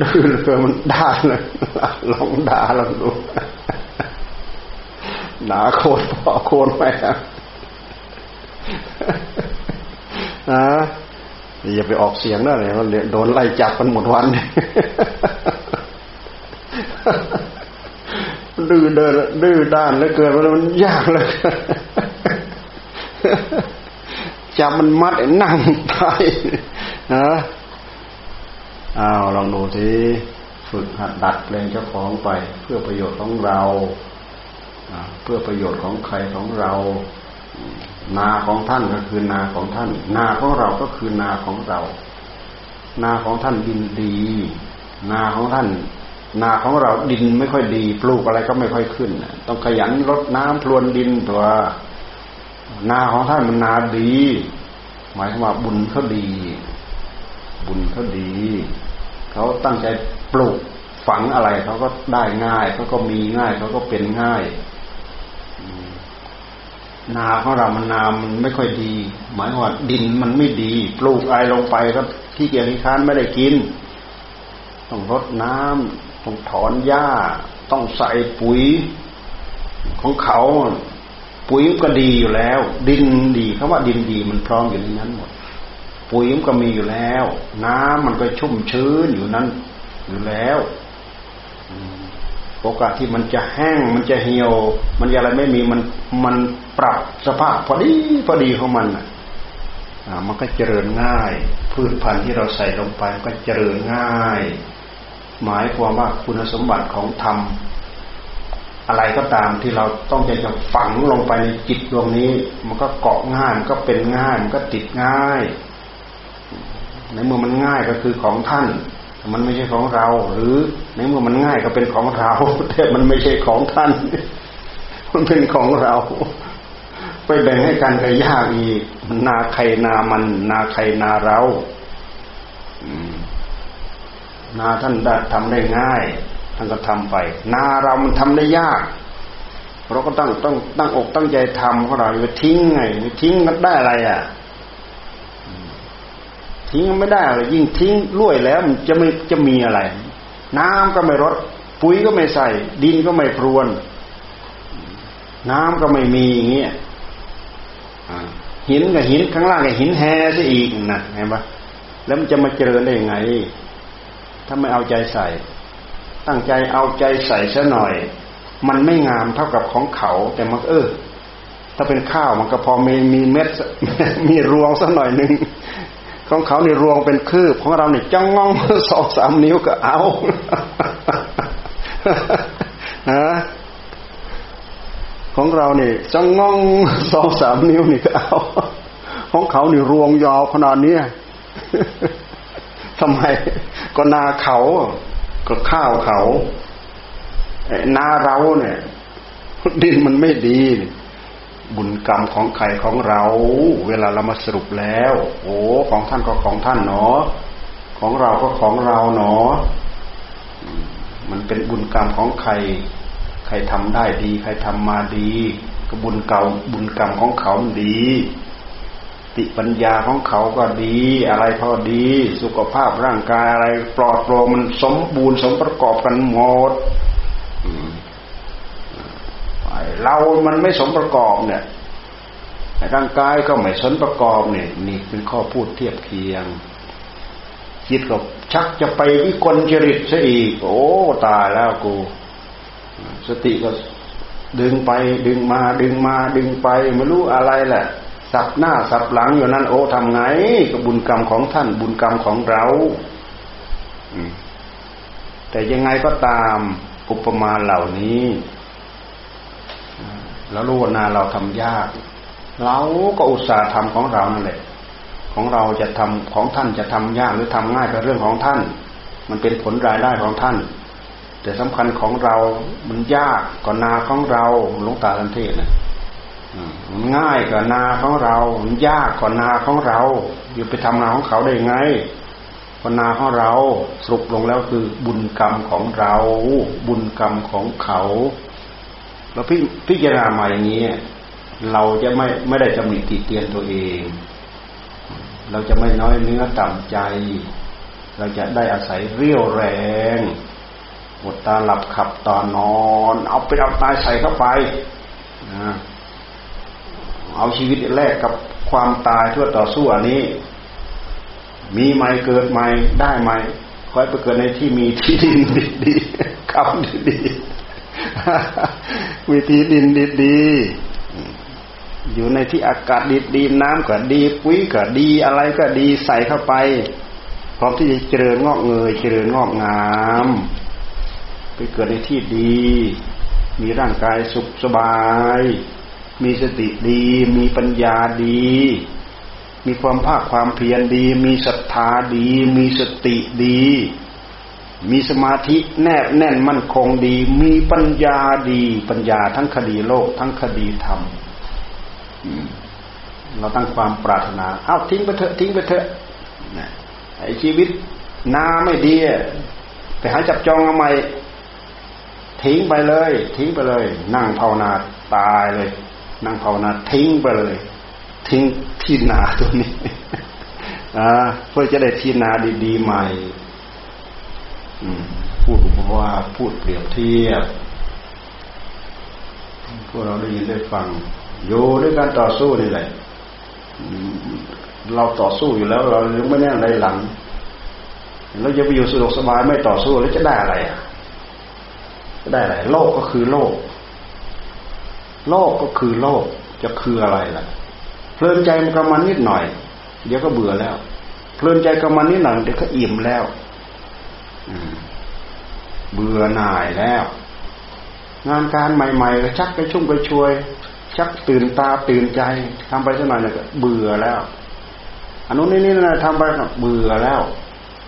ดื้อเลยมันด่าเลยลองด่าลองดู ด่าโคตรพ่อโคตรแม่นะอย่าไปออกเสียงนะเลยโดนไล่จับกันหมดวันดื้อเดินดื้อด้านแล้วเกิดมันยากเลยจับมันมัดนั่งตายนะอ้าวลองดูทีฝึกหัดดัดแปลงเจ้าของไป เพื่อประโยชน์ของเรา พื่อประโยชน์ของใครของเรา นาของท่านก็คือนาของท่าน นาของเราก็คือนาของเรา นาของท่านดินดี นาของท่าน นาของเราดินไม่ค่อยดี ปลูกอะไรก็ไม่ค่อยขึ้น ต้องขยันรดน้ำพรวนดินตัว นาของท่านมันนาดี หมายถึงว่าบุญเขาดี บุญเขาดี เขาตั้งใจปลูกฝังอะไรเขาก็ได้ง่ายเขาก็มีง่ายเขาก็เป็นง่าย นาของเรามันนามันไม่ค่อยดี หมายว่าดินมันไม่ดี ปลูกอะไรลงไปก็ที่เกียริค้านไม่ได้กิน ต้องรดน้ำต้องถอนหญ้า ต้องใส่ปุ๋ยของเขา ปุ๋ยก็ดีอยู่แล้ว ดินดีคาว่าดินดีมันพร้อมอยู่ในนั้นหมด ปุ๋ยมันก็มีอยู่แล้ว น้ำมันก็ชุ่มชื้นอยู่นั้น อยู่แล้วโอกาสที่มันจะแห้งมันจะเหี่ยว มันอะไรไม่มีมันมัน ปรับสภาพพอดีพอดีของมันอะมันก็เจริญง่าย พืชพันธุ์ที่เราใส่ลงไปมันก็เจริญง่าย หมายความว่าคุณสมบัติของธรรมอะไรก็ตามที่เราต้องจะจะฝังลงไปในจิตดวงนี้ มันก็เกาะง่ายมันก็เป็นง่ายมันก็ติดง่าย ในเมื่อมันง่ายก็คือของท่าน มันไม่ใช่ของเรา หรือในเมื่อมันง่ายก็เป็นของเราแต่มันไม่ใช่ของท่าน มันเป็นของเรา ไปแบ่งให้กันก็ยากอีกนาใครนามัน นาใครนาเรานาท่านได้ทำได้ง่าย ท่านก็ทำไป นาเรามันทำได้ยาก เราก็ต้องต้องตั้งอกตั้งใจทำของเราอย่าทิ้งไงทิ้งมันได้อะไรอะทิ้งไม่ได้อะไรยิ่งทิ้งลุ่ยแล้วมันจะไม่จะมีอะไร น้ำก็ไม่รดปุ๋ยก็ไม่ใส่ ดินก็ไม่พรวน น้ำก็ไม่มีอย่างเงี้ย หินกับหินข้างล่างกับหินแฮซะอีกนะเห็นปะแล้วมันจะมาเจริญได้ยังไง ถ้าไม่เอาใจใส่ ตั้งใจเอาใจใส่ซะหน่อย มันไม่งามเท่ากับของเขา แต่มันเออ ถ้าเป็นข้าวมันก็พอมีมีเม็ดมีรวงสักหน่อยหนึ่งของเขาเนี่รวงเป็นคืบของเราเนี่ยจ้องงองสองสามนิ้วก็เอาฮะ ของเราเนี่ยจ้องงองสองสามนิ้วนี่ก็เอาของเขาเนี่รวงยาวขนาดนี้ทำไมก็นาเขาก็ข้าวเขานาเราเนี่ย ดินมันไม่ดี บุญกรรมของใครของเรา เวลาเรามาสรุปแล้ว โอ้ของท่านก็ของท่านเนาะของเราก็ของเราเนาะมันเป็นบุญกรรมของใคร ครทำได้ดี ใครทำมาดีก็บุญเก่าบุญกรรมของเขาดี ติปัญญาของเขาก็ดี อะไรเขาดี สุขภาพร่างกายอะไร ปลอดโปร่งมันสมบูรณ์สมประกอบกันหมดเรามันไม่สมประกอบเนี่ยร่างกายก็ไม่สมประกอบเนี่ยนี่เป็นข้อพูดเทียบเคียงจิตก็ชักจะไปวิกลจริตซะอีก โอ้ตายแล้วกู สติก็ดึงไปดึงมาดึงมาดึงไปไม่รู้อะไรแหละ สับหน้าสับหลังอยู่นั้นโอ้ทำไงกับบุญกรรมของท่านบุญกรรมของเราแต่ยังไงก็ตามอุปมาเหล่านี้แล้วรู้ว่านาเราทำยาก เราก็อุตส่าห์ทำของเรานั่นแหละ ของเราจะทำของท่านจะทำยากหรือทำง่ายเป็นเรื่องของท่าน มันเป็นผลรายได้ของท่าน แต่สำคัญของเรา มันยากกว่านาของเราหลวงตาทันเทศนะมันง่ายกว่านาของเรา มันยากกว่านาของเรา อยู่ไปทำนาของเขาได้ไงกนาของเราสรุปลงแล้วคือบุญกรรมของเรา บุญกรรมของเขาเราพิพจารณามาอย่างนี้เราจะไม่ไม่ได้จำหนิติเตียนตัวเอง เราจะไม่น้อยเนื้อต่ำใจ เราจะได้อาศัยเรี่ยวแรง หมดตาหลับขับตอนนอน เอาไปเอาตายใส่เข้าไปนะเอาชีวิตแรกกับความตายเพื่อต่อสู้อันนี้ มีไหมเกิดไหมได้ไหมคอยไปเกิดในที่มีที่ดินดีดีคำดีดีมีที่ดินดีดีอยู่ในที่อากาศดีดีน้ำก็ดีปุ๋ยก็ดีอะไรก็ดีใส่เข้าไปพร้อมที่จะเจริญงอกเงยเจริญงอกงาม ไปเกิดในที่ดี มีร่างกายสุขสบาย มีสติดี มีปัญญาดี มีความภาคความเพียรดี มีศรัทธาดี มีสติดี มีสมาธิแนบแน่นมั่นคงดี มีปัญญาดี ปัญญาทั้งคดีโลก ทั้งคดีธรรมเราตั้งความปรารถนา เอาทิ้งไปเถอะทิ้งไปเถอะไอ้ชีวิตนาไม่ดีไปหาจับจองเอาใหม่ ทิ้งไปเลย ทิ้งไปเลย นั่งภาวนาตายเลย นั่งภาวนาทิ้งไปเลย ทิ้งที่นาตัวนี้เพื่อจะได้ที่นาดีๆใหม่พูดว่าพูดเปรียบเทียบพวกเราได้ยินได้ฟังอยู่ด้วยการต่อสู้นี่แหละ เราต่อสู้อยู่แล้ว เรายังไม่แน่ในหลังเราจะไปอยู่สะดวกสบายไม่ต่อสู้แล้วจะได้อะไรอะ ได้อะไรโลกก็คือโลก โลกก็คือโลกจะคืออะไรล่ะ เพลินใจมันก็มันนิดหน่อย เดี๋ยวก็เบื่อแล้ว เพลินใจก็มันนิดหน่อยเดี๋ยวก็อิ่มแล้วเบื่อหน่ายแล้ว งานการใหม่ๆก็ชักไปชุ่มไปช่วย ชักตื่นตาตื่นใจทำไปสักหน่อยเนี่ยก็เบื่อแล้วอันนู้นนี่นี่นะทำไปก็เบื่อแล้ว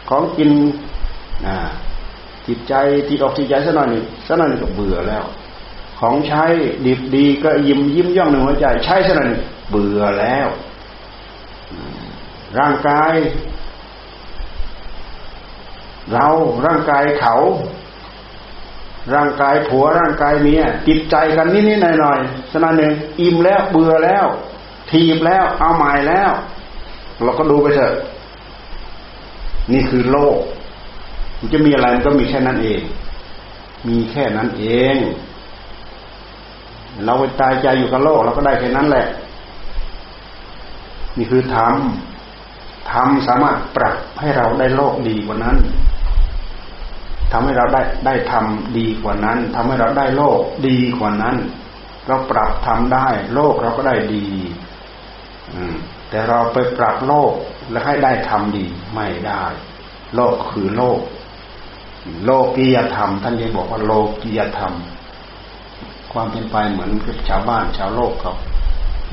ของกินอ่า จิตใจที่ออกจิตใจสักหน่อยนี่สักหน่อยก็เบื่อแล้ว ของใช้ดีดีก็ยิ้มยิ้มย่องหนึ่งหัวใจ ใช้สักหน่อยเบื่อแล้ว ร่างกาย เราร่างกายเขา ร่างกายผัวร่างกายเมียจิตใจกันนิดนิดหน่อยหน่อยสนาหนึ่งอิ่มแล้วเบื่อแล้ว ทีบแล้วเอาใหม่แล้ว เราก็ดูไปเถอะ นี่คือโลก มันจะมีอะไรมันก็มีแค่นั้นเอง มีแค่นั้นเอง เราไปตายใจอยู่กับโลกเราก็ได้แค่นั้นแหละ นี่คือธรรมธรรมสามารถปรับให้เราได้โลกดีกว่านั้นทำให้เราได้ได้ทำดีกว่านั้นทำให้เราได้โลกดีกว่านั้น เราปรับทำได้ โลกเราก็ได้ดี อืมแต่เราไปปรับโลกแล้วให้ได้ทำดีไม่ได้ โลกคือโลก โลกียธรรม ท่านยังบอกว่าโลกียธรรม ความเป็นไปเหมือนกับชาวบ้านชาวโลกเขา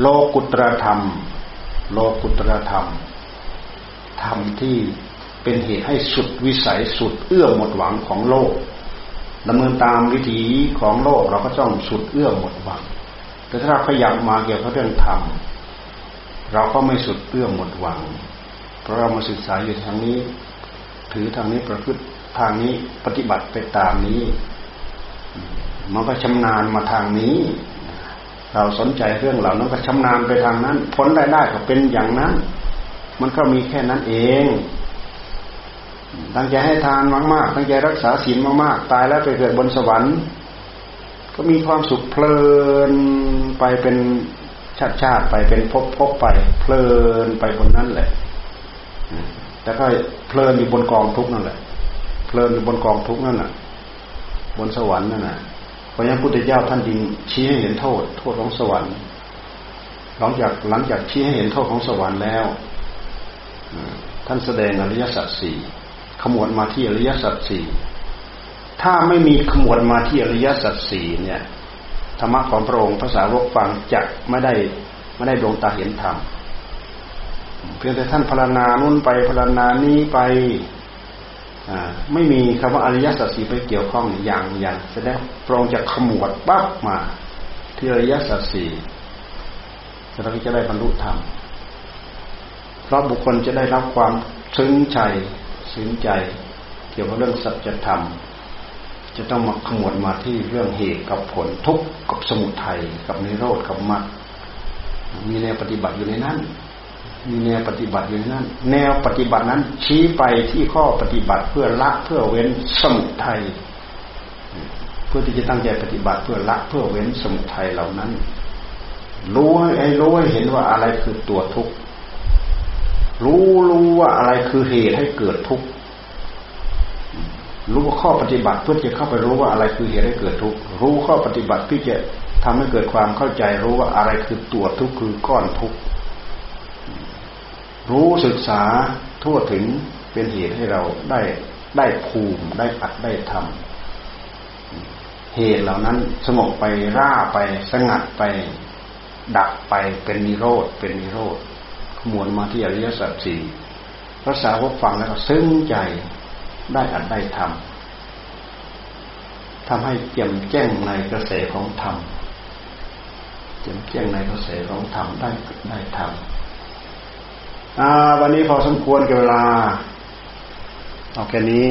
โลกุตรธรรม โลกุตรธรรมธรรมที่เป็นเหตุให้สุดวิสัยสุดเอื้อหมดหวังของโลกดำเนินตามวิถีของโลกเราก็ต้องสุดเอื้อหมดหวัง แต่ถ้าเราขยับมาเกี่ยวกับเรื่องธรรมเราก็ไม่สุดเอื้อหมดหวัง เพราะเรามาศึกษาอยู่ทางนี้ ถือทางนี้ประพฤติ ทางนี้ปฏิบัติไปตามนี้ มันก็ชำนาญมาทางนี้ เราสนใจเรื่องเหล่านั้นก็ชำนาญไปทางนั้น ผลได้ได้ก็เป็นอย่างนั้น มันก็มีแค่นั้นเอง ตั้งใจให้ทานมากๆ ตั้งใจรักษาศีลมากๆ ตายแล้วไปเกิดบนสวรรค์ ก็มีความสุขเพลินไปเป็นชาติชาติไปเป็นภพภพไป เพลินไปบนนั้นแหละ แต่ก็เพลินอยู่บนกองทุกนั่นแหละ เพลินอยู่บนกองทุกนั่นน่ะ บนสวรรค์นั่นน่ะเพราะฉะนั้นพุทธเจ้าท่านดิงชี้ให้เห็นโทษ โทษของสวรรค์หลังจากหลังจากชี้ให้เห็นโทษของสวรรค์แล้วท่านแสดงอริยสัจสี่ขมวดมาที่อริยสัจสี่ถ้าไม่มีขมวดมาที่อริยสัจสี่เนี่ยธรรมะของพระองค์ภาษาวกฟังจะไม่ได้ไม่ได้ดวงตาเห็นธรรมเพียงแต่ท่านพรณนานุ่นไปพรณนานี้ไป ไม่มีคำว่าอริยสัจสี่ไปเกี่ยวข้องอย่างอย่างแสดงพระองค์จะขมวดปั๊บมา ที่อริยสัจสี่เราจะได้บรรลุธรรมเพราะบุคคลจะได้รับความซึ้งใจซึ้งใจ เกี่ยวกับเรื่องสัจธรรม จะต้องมาขมวดมาที่เรื่องเหตุกับผลทุกข์กับสมุทัยกับนิโรธกับมรรคมีแนวปฏิบัติอยู่ในนั้น มีแนวปฏิบัติอยู่นนั้น แนวปฏิบัตินั้นชี้ไปที่ข้อปฏิบัติเพื่อละเพื่อเว้นสมุทัยเพื่อที่จะตั้งใจปฏิบัติเพื่อละเพื่อเว้นสมุทัยเหล่านั้น รู้ให้รู้ให้เห็นว่าอะไรคือตัวทุกข์รู้รู้ว่าอะไรคือเหตุให้เกิดทุกข์รู้ว่าข้อปฏิบัติเพื่อจะเข้าไปรู้ว่าอะไรคือเหตุให้เกิดทุกข์รู้ข้อปฏิบัติที่จะทำให้เกิดความเข้าใจรู้ว่าอะไรคือตัวทุกข์คือก้อนทุกข์ รู้ศึกษาทั่วถึงเป็นเหตุให้เราได้ได้ภูมิได้อัดได้ทำเหตุเหล่านั้นสงบไปร่าไปสงัดไป ดับไปเป็นนิโรธเป็นนิโรธขมวลมาที่อริยสัจสี่พระสาวกฟังแล้วก็ซึ้งใจได้อัดได้ทำทำให้เจียมแจ้งในกระแสของธรรมเจียมแจ้งในกระแสของธรรมได้ได้ทำ วันนี้พอสมควรกับเวลา เอาแค่นี้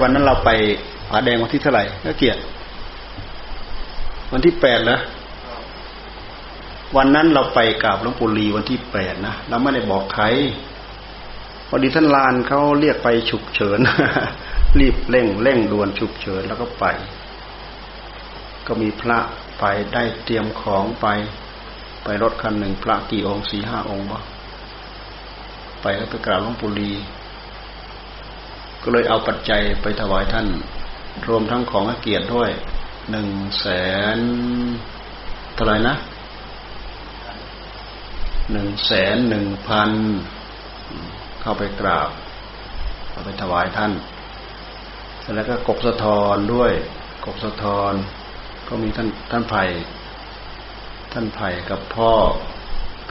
วันนั้นเราไปผาแดงวันที่เท่าไหร่ก็เกียรติวันที่แปดเหรอวันนั้นเราไปกราบหลวงปู่ลีวันที่แปดนะเราไม่ได้บอกใครพอดีท่านลานเขาเรียกไปฉุกเฉิน รีบเร่งเร่งด่วนฉุกเฉินแล้วก็ไป ก็มีพระไปได้เตรียมของไป ไปรถคันหนึ่งพระกี่องค์สี่ห้าองค์บ่ไปแล้วไปกราบหลวงปู่ลี ก็เลยเอาปัจจัยไปถวายท่าน รวมทั้งของเกียรติด้วยหนึ่งแสนเท่าไหร่นะหนึ่งแสนหนึ่งพันเข้าไปกราบเอาไปถวายท่านแล้วก็กบสะทอนด้วย กบสะทอนก็มีท่านท่านไผ่ท่านไผ่กับพ่อ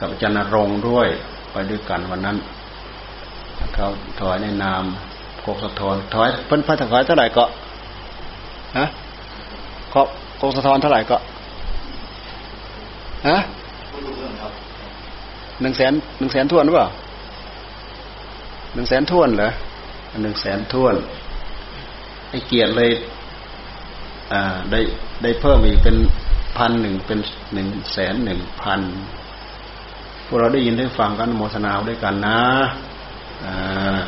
กับอาจารย์นรงด้วยไปด้วยกันวันนั้นเขาถวายในนาม กบสะท้อนถวายเพิ่นพระถวายเท่าไหร่ก็ฮะก็กบสะท้อนเท่าไหร่ก็ฮะหนึ่งแสนหนึ่งแสนทวนหรือเปล่าหนึ่งแสนทวนเหรอหนึ่งแสนทวนไอ้เกียรติเลย อ่า ได้ได้เพิ่มอีกเป็นพันหนึ่งเป็นหนึ่งแสนหนึ่งพันพวกเราได้ยินได้ฟังกันโมทนาด้วยกันนะอ่า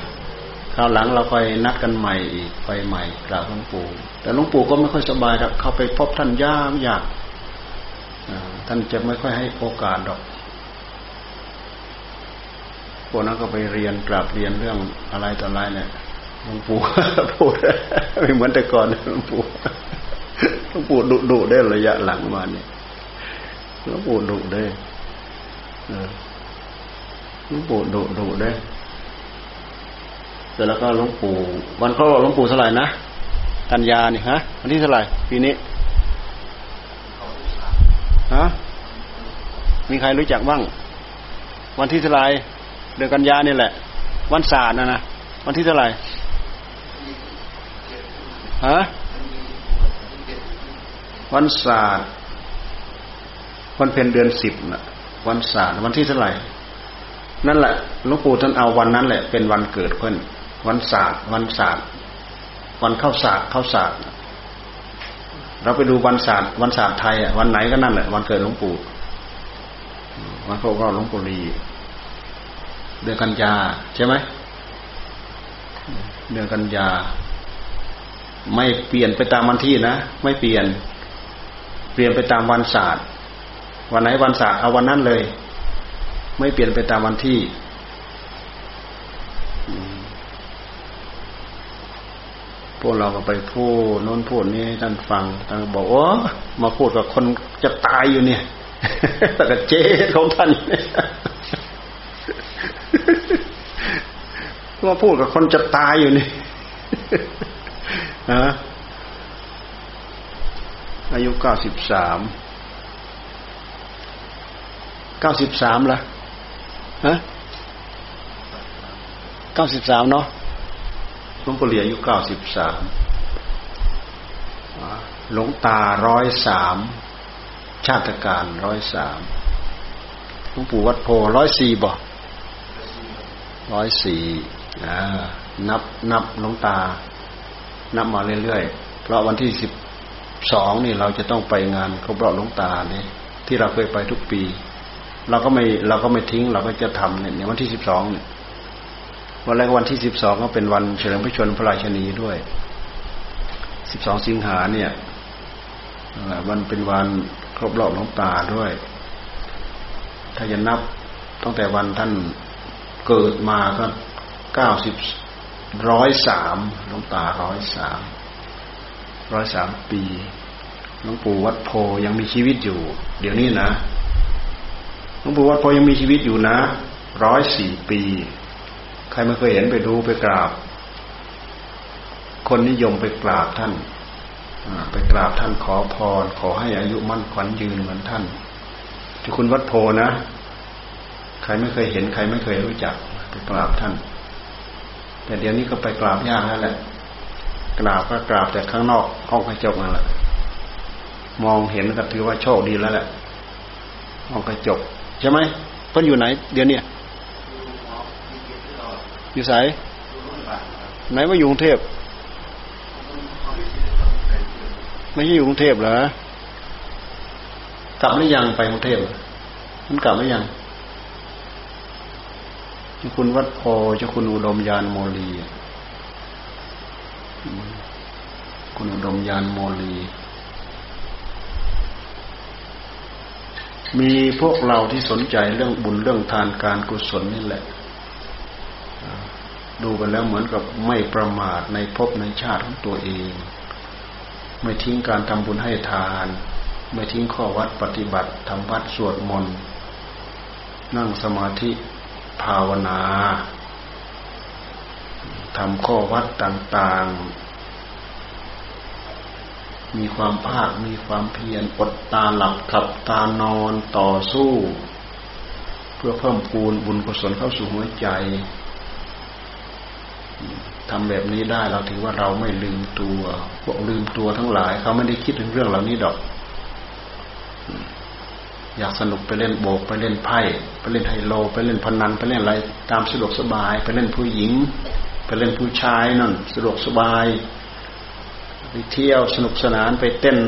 คราวหลังเราไปนัดกันใหม่อีกไปใหม่กราบหลวงปู่ แต่หลวงปู่ก็ไม่ค่อยสบายครับเข้าไปพบท่านยากยากท่านจะไม่ค่อยให้โอกาสดอกพวกนั้นก็ไปเรียนกราบเรียนเรื่องอะไรต่ออะไรเนี่ยหลวงปู่พูดไม่เหมือนแต่ก่อนหลวงปู่หลวงปู่ดุดุได้ระยะหลังมาเนี่ยหลวงปู่ดุได้หลวงปู่ดุดุได้ เสร็จแล้วก็หลวงปู่วันเขาหลวงปู่เท่าไหร่นะกันยานี่ฮะวันที่เท่าไหร่ปีนี้ฮะมีใครรู้จักบ้าง วันที่เท่าไหร่เดือนกันยานี่แหละ วันศาสตร์นะนะวันที่เท่าไหร่ฮะวันศาสตร์วันเพ็ญเดือนสิบนะวันศาสตร์วันที่เท่าไหร่นั่นแหละหลวงปู่ท่านเอาวันนั้นแหละเป็นวันเกิดเพื่อน วันศาสตร์ วันศาสตร์ วันเข้าศาสตร์เข้าศาสตร์ เราไปดูวันศาสตร์ วันศาสตร์ไทยอะวันไหนก็นั่นแหละวันเกิดหลวงปู่วันครบรอบหลวงปู่ลีเดือนกันยาใช่ไหมเดือนกันยา ไม่เปลี่ยนไปตามวันที่นะไม่เปลี่ยน เปลี่ยนไปตามวันศาสตร์ วันไหนวันศาสตร์เอาวันนั้นเลย ไม่เปลี่ยนไปตามวันที่ พวกเราก็ไปพูดโน้นพูดนี้ท่านฟังท่านบอกว่ามาพูดกับคนจะตายอยู่เนี่ยแต่กับเจ๊ของท่านมาพูดกับคนจะตายอยู่นี่ฮะอายุเก้าสิบสามเก้าสิบสามละฮะเก้าสิบสามเนาะ หลวงปู่เหลียอายุเก้าสิบสามหลวงตาร้อยสามชาติการร้อยสามหลวงปู่วัดโพร้อยสี่บ่ร้อยสี่นับนับหลวงตา นับมาเรื่อยๆ เพราะวันที่สิบสองนี่เราจะต้องไปงานครบรอบหลวงตาเนี่ยที่เราเคยไปทุกปี เราก็ไม่เราก็ไม่ทิ้งเราก็จะทำเนี่ยวันที่สิบสองเนี่ย วันแรกวันที่สิบสองก็เป็นวันเฉลิมพระชนพระราชนีด้วยสิบสองสิงหาเนี่ยวันเป็นวันครบรอบหลวงตาด้วย ถ้าจะนับตั้งแต่วันท่านเกิดมาก็เก้าสิบร้อยสามหลวงตาร้อยสามร้อยสามปีหลวงปู่วัดโพยังมีชีวิตอยู่ เดี๋ยวนี้นะหลวงปู่วัดโพยังมีชีวิตอยู่นะร้อยสี่ปี ใครไม่เคยเห็นไปดูไปกราบ คนนิยมไปกราบท่านไปกราบท่านขอพร ขอให้อายุมั่นขวัญยืนเหมือนท่านที่คุณวัดโพนะ ใครไม่เคยเห็น ใครไม่เคยรู้จัก ไปกราบท่าน แต่เดี๋ยวนี้ก็ไปกราบยากแล้วแหละ กราบก็กราบแต่ข้างนอกห้องกระจกนั่นแหละมองเห็นก็ถือว่าโชคดีแล้วแหละห้องกระจก ใช่ไหมเพิ่นอยู่ไหน เดี๋ยวนี้ อยู่ไสไหนว่าอยู่กรุงเทพไม่ใช่อยู่กรุงเทพเหรอกลับหรือยังไปกรุงเทพมันกลับหรือยังเจ้าคุณวัดโพเจ้าคุณอุดมยานโมลีคุณอุดมยานโมลี มีพวกเราที่สนใจเรื่องบุญเรื่องทานการกุศลนี่แหละ ดูไปแล้วเหมือนกับไม่ประมาทในภพในชาติของตัวเอง ไม่ทิ้งการทำบุญให้ทาน ไม่ทิ้งข้อวัดปฏิบัติทำวัดสวดมนต์นั่งสมาธิภาวนาทำข้อวัดต่างๆ มีความภาค มีความเพียรอดตาหลับขับตานอนต่อสู้ เพื่อเพิ่มพูนบุญกุศลเข้าสู่หัวใจ ทำแบบนี้ได้เราถือว่าเราไม่ลืมตัวพวกลืมตัวทั้งหลาย เขาไม่ได้คิดถึงเรื่องเหล่านี้ดอก อยากสนุกไปเล่นโบกไปเล่นไพ่ไปเล่นไฮโล ไปเล่นพนันไปเล่นอะไรตามสะดวกสบาย ไปเล่นผู้หญิง ไปเล่นผู้ชายนั่นสะดวกสบายไปเที่ยวสนุกสนานไปเต้น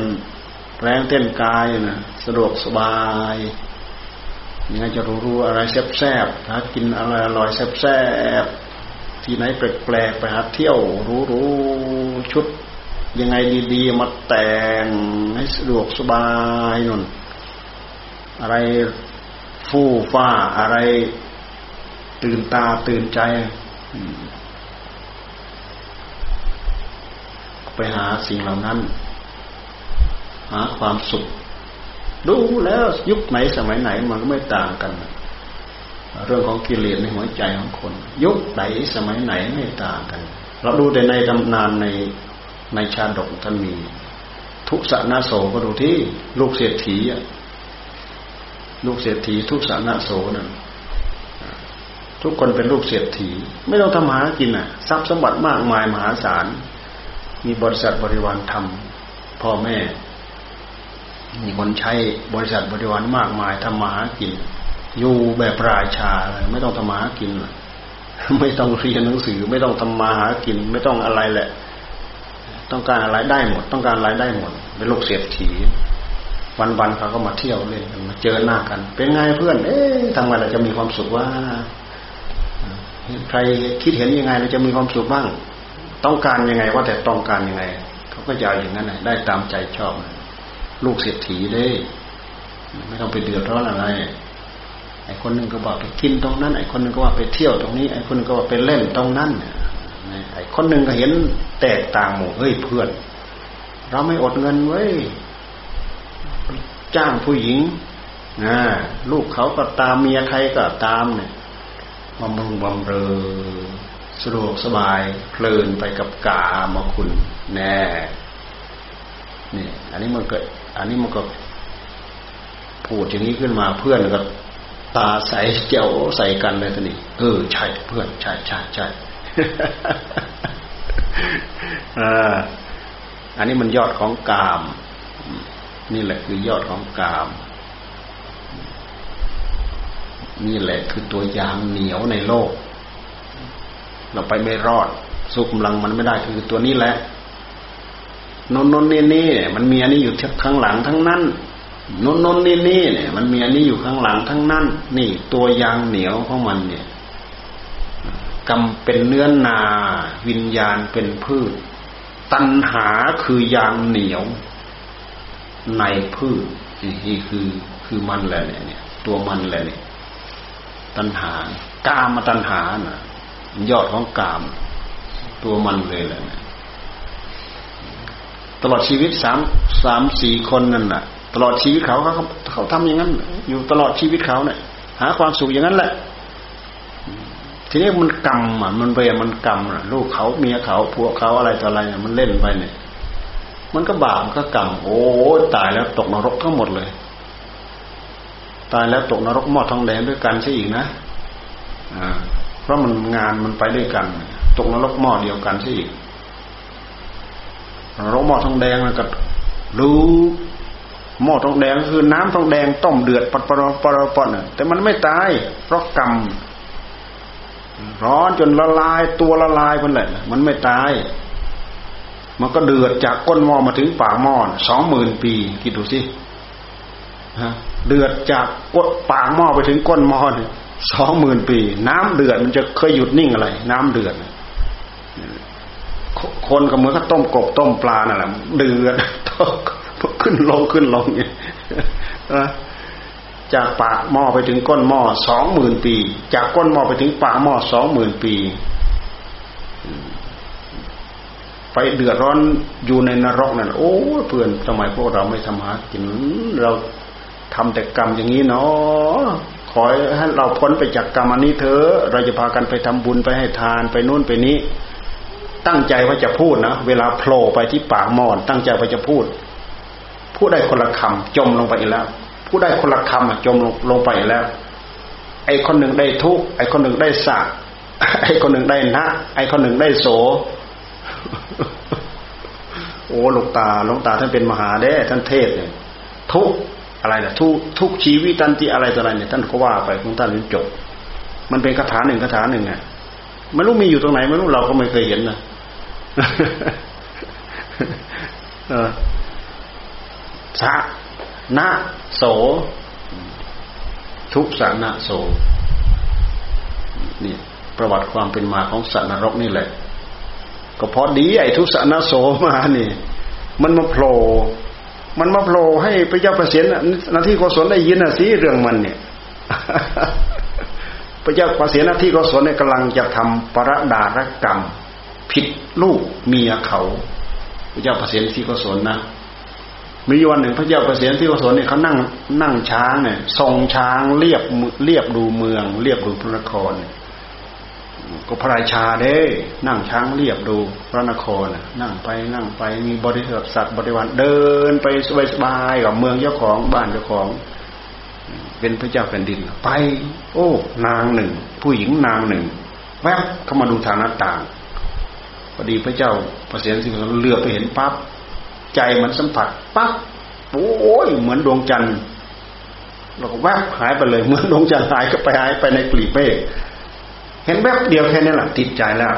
แรงเต้นกายนะสะดวกสบายยังไงจะรู้ๆอะไรแซ่บๆถ้ากินอะไรอร่อยแซ่บๆ ที่ไหนแปลกๆไปหาเที่ยวรู้ๆชุด ยังไงดีๆ มาแต่งให้สะดวกสบายนนอะไรฟู่ฟ้าอะไรตื่นตาตื่นใจ ไปหาสิ่งเหล่านั้น หาความสุข ดูแล้วยุคไหนสมัยไหนมันก็ไม่ต่างกัน เรื่องของกิเลสในหัวใจของคน ยุคไหนสมัยไหนไม่ต่างกัน เราดูแต่ในตำนานในในชาดกท่านมี ทุกสนาโสก็ดูที่ลูกเศรษฐีลูกเศรษฐีทุกสนาโสนั่นทุกคนเป็นลูกเศรษฐี ไม่ต้องทำหากินอะ ทรัพย์สมบัติมากมายมหาศาล มีบริษัทบริวารทำพ่อแม่ มีคนใช้บริษัทบริวารมากมายทำมาหากิน อยู่แบบราชาไม่ต้องทำมาหากินไม่ต้องเรียนหนังสือ ไม่ต้องทำมาหากิน ไม่ต้องอะไรแหละ ต้องการอะไรได้หมด ต้องการอะไรได้หมดเป็นลูกเศรษฐีวันๆเขาก็มาเที่ยวเล่นกันมาเจอหน้ากัน เป็นไงเพื่อน เอ๊ะทำไมเราจะมีความสุขว่า ใครคิดเห็นยังไงเราจะมีความสุขบ้าง ต้องการยังไงว่าแต่ต้องการยังไง เขาก็จะอย่างนั้นได้ตามใจชอบ ลูกเศรษฐีได้ ไม่ต้องไปเดือดร้อนอะไร ไอ้คนหนึ่งก็บอกไปกินตรงนั้น ไอ้คนหนึ่งก็ว่าไปเที่ยวตรงนี้ ไอ้คนนึงก็ว่าไปเล่นตรงนั้นไอ้คนหนึ่งก็เห็นแตกต่างหมู่เฮ้ยเพื่อน เราไม่อดเงินเว้ยจ้างผู้หญิงนะลูกเขาก็ตามเมียใครก็ตามเนี่ยบำรุงบำเรอสะดวกสบายเพลินไปกับกามาคุณแน่นี่อันนี้มันเกิด อันนี้มันก็พูดอย่างนี้ขึ้นมาเพื่อนก็ ตาใสเจ้าใส่กันเลยทีนี้เออใช่เพื่อนใช่ใช่ใช่อันนี้มันยอดของกาม นี่แหละคือยอดของกาม นี่แหละคือตัวยางเหนียวในโลก เราไปไม่รอด สู้กำลังมันไม่ได้คือตัวนี้แหละนนนนนี่นี่มันมีอันนี้อยู่ข้งหลังทั้งนั้น นนนนนี่นี่เนี่ย มันมีอันนี้อยู่ข้างหลังทั้งนั้น นี่ ตัวยางเหนียวของมันเนี่ยกรรมเป็นเนื้อนา วิญญาณเป็นพืช ตัณหาคือยางเหนียว ในพืชนี่คือคือมันแหละเนี่ย ตัวมันแหละเนี่ยตัณหากามมาตัณหาน่ะ ยอดของกาม ตัวมันเลยแหละเนี่ยตลอดชีวิตสามสามสี่คนนั่นน่ะ ตลอดชีวิตเขาเขาเขาทำอย่างนั้น อยู่ตลอดชีวิตเขาเนี่ยหาความสุขอย่างนั้นแหละ ทีนี้มันกรรมอะมันเวรมันกรรมอะลูกเขาเมียเขาผัวเขาอะไรต่ออะไรเนี่ยมันเล่นไปเนี่ย มันก็บาปก็กรรมโอ้ตายแล้วตกนรกทั้งหมดเลย ตายแล้วตกนรกหม้อทองแดงด้วยกันใช่อีกนะอ่าเพราะมันงานมันไปด้วยกัน ตกนรกหม้อเดียวกันใช่อีกนรกหม้อทองแดงมันก็รู้ หม้อทองแดงคือน้ำทองแดงต้มเดือดปดปดปดปดแต่มันไม่ตาย เพราะกรรมร้อนจนละลายตัวละลายมันแหละ มันไม่ตาย มันก็เดือดจากก้นหม้อมาถึงปากหม้อสองหมื่นปีคิดดูสิเดือดจากก้นปากหม้อไปถึงก้นหม้อสองหมื่นปี น้ำเดือดมันจะเคยหยุดนิ่งอะไร น้ำเดือดคนก็เหมือนกับต้มกบต้มปลานั่นแหละเดือด ขึ้นลงขึ้นลงเนี่ยจากปากหม้อไปถึงก้นหม้อสองหมื่นปี จากก้นหม้อไปถึงปากหม้อสองหมื่นปี ไปเดือดร้อนอยู่ในนรกนั่นโอ้เพื่อนทำไมพวกเราไม่ทำหากินเราทำแต่กรรมอย่างนี้เนาะขอให้เราพ้นไปจากกรรมอันนี้เถอะเราจะพากันไปทำบุญไปให้ทานไปนู่นไปนี้ ตั้งใจว่าจะพูดนะเวลาโผล่ไปที่ปากหมอนตั้งใจว่าจะพูด พูดได้คนละคำจมลงไปอีกแล้วพูดได้คนละคำจมลงลงไปอีกแล้ว ไอ้คนหนึ่งได้ทุกไอ้คนหนึ่งได้สักไอ้คนหนึ่งได้นะ ไอ้คนหนึ่งได้โสโอ้หลวงตาหลวงตาท่านเป็นมหาเด้ท่านเทศเนี่ยทุกอะไรนะทุกทุกชีวิตันติอะไรต่ออะไรเนี่ยท่านก็ว่าไปของท่านจนจบ มันเป็นคาถาหนึ่งคาถาหนึ่งไงไม่รู้มีอยู่ตรงไหนไม่รู้เราก็ไม่เคยเห็นนะเออ สะนะโส ทุกสานะโสนี่ประวัติความเป็นมาของสัตว์นรกนี่แหละ ก็เพอดีไอ้ทุสนาโสมานี่ มันมาโผล่มันมาโผล่ให้พระเจ้าประสิทธิ์นาทีโกศลได้ยินนะสิเรื่องมันเนี่ยพระเจ้าประสิทธิ์นาทีโกศลเนี่ยกำลังจะทำประดารกรรม ผิดลูกเมียเขา พระเจ้าประสิทธิ์ที่โกศลนะ มีวันหนึ่งพระเจ้าประสิทธิ์ที่โกศลเนี่ยเขานั่งนั่งช้างเนี่ยทรงช้างเรียบเรียบดูเมือง เรียบดูพระนคร ก็พระราชาเด้นั่งช้างเรียบดูพระนครนั่งไปนั่งไปมีบริษัทสัตว์บริวารเดินไปสบายๆกับเมืองเจ้าของบ้านเจ้าของเป็นพระเจ้าแผ่นดิน ไป โอ้ นางหนึ่ง ผู้หญิงนางหนึ่ง แวบเข้ามาดูทางหน้าต่างพอดีพระเจ้าประเสียนสิงห์เลือไปเห็นปั๊บ ใจมันสัมผัสปั๊บโอ้ยเหมือนดวงจันทร์เราก็แวบหายไปเลยเหมือนดวงจันทร์หายก็ไปหายไปในกลีบเมฆเห็นแวบเดียวแค่นี้แหละติดใจแล้ว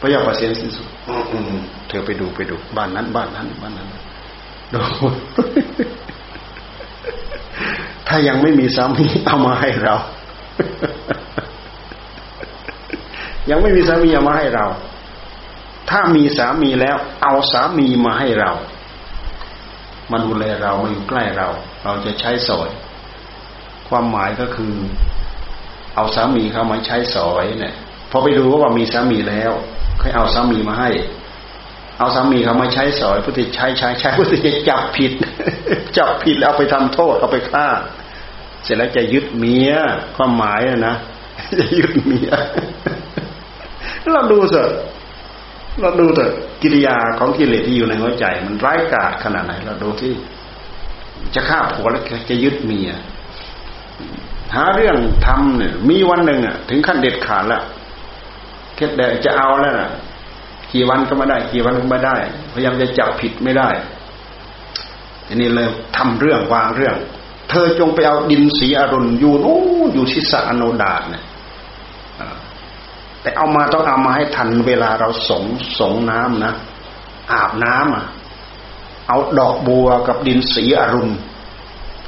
พระยาประเสนสิ้นสุดเธอไปดูไปดูบ้านนั้น บ้านนั้นบ้านนั้นดูถ้ายังไม่มีสามีเอามาให้เรา ยังไม่มีสามีเอามาให้เรา ถ้ามีสามีแล้ว เอาสามีมาให้เรา มาดูแลเรามาอยู่ใกล้เรา เราจะใช้สอย ความหมายก็คือ เอาสามีเขามาใช้สอยเนี่ยพอไปดูว่ามีสามีแล้วให้เอาสามีมาให้ เอาสามีเขามาใช้สอยพุทธิใช้ใช้ใช้พุทธิจะจับผิด จับผิดแล้วเอาไปทำโทษเอาไปฆ่า เสร็จแล้วจะยึดเมียความหมายนะจะยึดเมียเราดูเถอะ เราดูเถอะกิริยาของกิเลสที่อยู่ในหัวใจ มันร้ายกาจขนาดไหน เราดูที่ จะฆ่าผัวแล้วจะยึดเมียหาเรื่องทำเนี่ย มีวันหนึ่งอะ ถึงขั้นเด็ดขาดแล้วเคิดแต่จะเอาแล้วน่ะ กี่วันก็ไม่ได้ กี่วันก็ไม่ได้ พยายามจะจับผิดไม่ได้ทีนี้เลยทำเรื่องวางเรื่อง เธอจงไปเอาดินสีอรุณอยู่นู้อยู่ที่สะอโนดาเนี่ย แต่เอามาต้องเอามาให้ทันเวลาเราสงสงน้ำนะอาบน้ำอะเอาดอกบัวกับดินสีอรุณ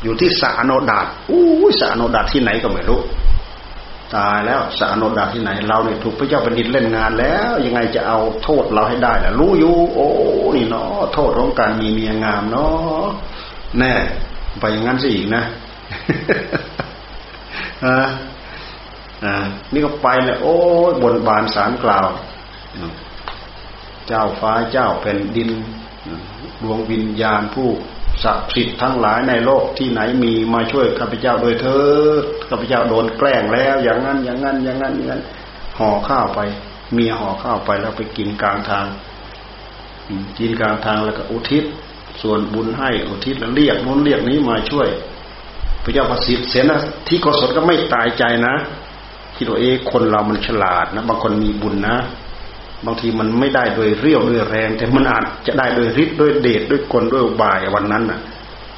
อยู่ที่สาโนดาตอู้สาโนดาตที่ไหนก็ไม่รู้ ตายแล้วสาโนดาตที่ไหน เราเนี่ยถูกพระเจ้าแผ่นดินเล่นงานแล้ว ยังไงจะเอาโทษเราให้ได้ล่ะรู้อยู่ โอ้นี่เนาะโทษของการมีเมียงามเนาะแน่ไปอย่างนั้นสิอีกนะอ่า นี่ก็ไปเลยโอ้บนบานสารกล่าว เจ้าฟ้าเจ้าแผ่นดินดวงวิญญาณผู้ศักดิ์สิทธิ์ทั้งหลายในโลกที่ไหนมีมาช่วยข้าพเจ้าโดยเธอข้าพเจ้าโดนแกล้งแล้ว อย่างนั้นอย่างนั้นอย่างนั้นอย่างนั้นห่อข้าวไป เมียห่อข้าวไปแล้วไปกินกลางทางกินกลางทางแล้วก็อุทิศ ส่วนบุญให้อุทิศแล้วเรียกนู้นเรียกนี้มาช่วย พระเจ้าประสิทธิ์เสนะที่กศลก็ไม่ตายใจนะ คิดว่าเอ๊คนเรามันฉลาดนะบางคนมีบุญนะ บางทีมันไม่ได้โดยเรี่ยวด้วยแรง แต่มันอาจจะได้โดยฤทธิ์ด้วยเดชด้วยกลด้วยบายวันนั้นน่ะ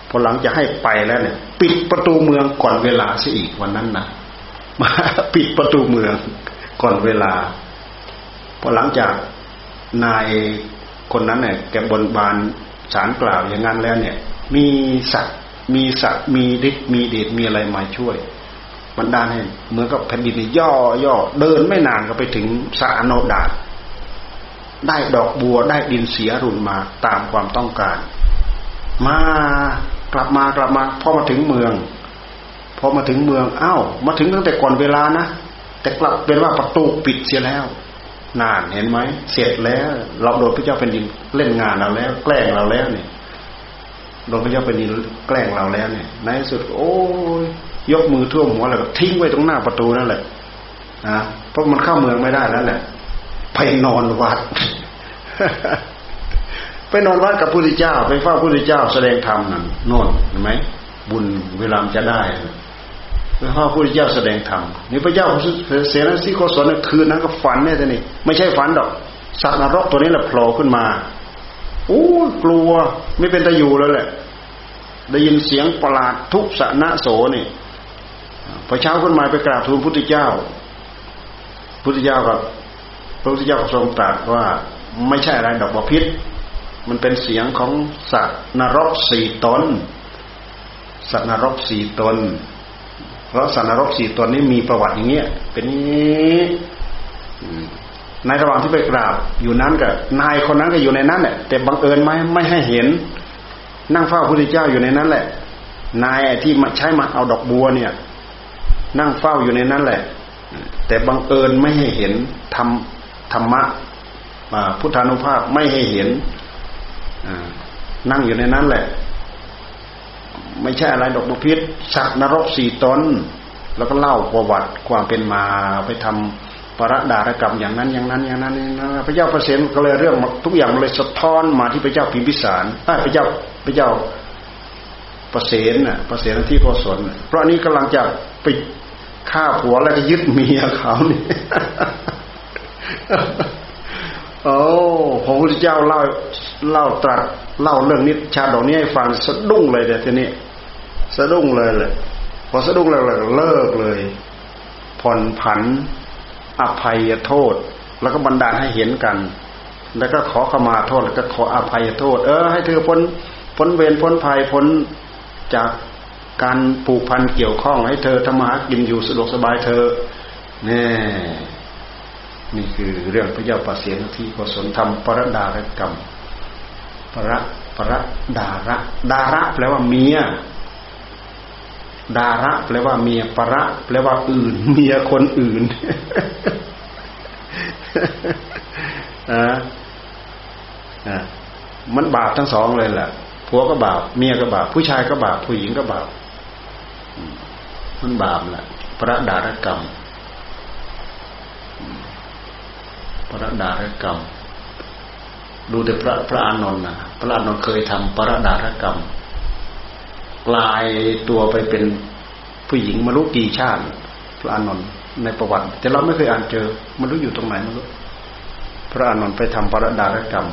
พอหลังจะให้ไปแล้วเนี่ย ปิดประตูเมืองก่อนเวลาซะอีกวันนั้นนะมาปิดประตูเมืองก่อนเวลาพอหลังจากนายคนนั้นเนี่ยแกบนบานสารกล่าวอย่างนั้นแล้วเนี่ย มีสัตว์มีสัตว์มีฤทธิ์มีเดชมีอะไรมาช่วย มันดาให้เหมือนกับแผ่นดินย่อย่อเดินไม่นานก็ไปถึงสรอโนดาตได้ดอกบัวได้ดินเสียรุนมาตามความต้องการ มากลับมากลับมาพอมาถึงเมืองพอมาถึงเมืองอ้าวมาถึงตั้งแต่ก่อนเวลานะแต่กลับเป็นว่าประตูปิดเสียแล้วนานเห็นไหมเสร็จแล้ว เราโดนพระเจ้าเป็นดินเล่นงานเราแล้ว แกล้งเราแล้วเนี่ยโดนพระเจ้าเป็นดินแกล้งเราแล้วเนี่ยในสุดโอ้ย ยกมือท่วมหัวแล้วก็ทิ้งไว้ตรงหน้าประตูนั่นแหละนะเพราะมันเข้าเมืองไม่ได้แล้วแหละไปนอนวัด ไปนอนวัดกับพระพุทธเจ้า ไปเฝ้าพระพุทธเจ้าแสดงธรรมนั่นโน่นเห็นไหมบุญเวลาจะได้ไปเฝ้าพระพุทธเจ้าแสดงธรรมนี่พระเจ้าเสนาสีโกศลคืนนั้นก็ฝันเนี่ยแต่นี่ไม่ใช่ฝันดอกสัตว์นรกตัวนี้แหละโผล่ขึ้นมาโอ้กลัว ไม่เป็นตะอยู่แล้วแหละ ได้ยินเสียงประหลาดทุกสนะโสนี่ พอเช้าขึ้นมาไปกราบทูลพุทธเจ้า พุทธเจ้ากับพระพุทธเจ้าทรงตรัสว่าไม่ใช่อะไรดอกบพิษ มันเป็นเสียงของสัตว์นรกสี่ตน สัตว์นรกสี่ตน เพราะสัตว์นรกสี่ตนนี้มีประวัติอย่างเงี้ย เป็นนี้ในระหว่างที่ไปกราบอยู่นั้นกับนายคนนั้นก็อยู่ในนั้นแหละแต่บังเอิญไหมไม่ให้เห็น นั่งเฝ้าพระพุทธเจ้าอยู่ในนั้นแหละ นายที่ใช้มาเอาดอกบัวเนี่ย นั่งเฝ้าอยู่ในนั้นแหละ แต่บังเอิญไม่ให้เห็นธรรมธรรมะพุทธานุภาพไม่ให้เห็นนั่งอยู่ในนั้นแหละ ไม่ใช่อะไรดอกบุพิษสัตว์นรกสี่ตนแล้วก็เล่าประวัติความเป็นมาไปทำประดารกรรมอย่างนั้นอย่างนั้นอย่างนั้นพระเจ้าประเสนก็เลยเรื่องทุกอย่างเลยสะท้อนมาที่พระเจ้าพิมพิสารพระเจ้าพระเจ้าประเสนน่ะประเสนที่โกศลเพราะนี้กำลังจะไป ฆ่าผัวแล้วก็ยึดเมียเขาเนี่โอ้พระพุทธเจ้าเล่าเล่าตรัสเล่าเรื่องนี้ชาดอกนี้ให้ฟังสะดุ้งเลยเดี๋ยวทีนี้สะดุ้งเลยเลยพอสะดุ้งแล้วเลิกเลย ผ่อนผัน อภัยโทษ แล้วก็บันดาลให้เห็นกัน แล้วก็ขอขมาโทษแล้วก็ขออภัยโทษ เออ ให้เธอพ้นพ้นเวรพ้นภัยพ้นจาก การผูกพันเกี่ยวข้องให้เธอทำมาหากินอยู่สะดวกสบายเธอแน่นี่คือเรื่องพระเจ้าปเสียนที่กศลทำปรดารกรรมประประดาระ ดาระแปลว่าเมีย ดาระแปลว่าเมียประแปลว่าอื่น เมียคนอื่นอ่าอ่ามันบาปทั้งสองเลยแหละผัวก็บาปเมียก็บาปผู้ชายก็บาปผู้หญิงก็บาป มันบาปแหละพระดารกรรม พระดารกรรม ดูแต่พระพระอานนท์นะพระอานนท์เคยทำพระดารกรรม กลายตัวไปเป็นผู้หญิงมรู้กี่ชาติ พระอานนท์ในประวัติ แต่เราไม่เคยอ่านเจอมันรู้อยู่ตรงไหนมรู้พระอานนท์ไปทำพระดารกรรม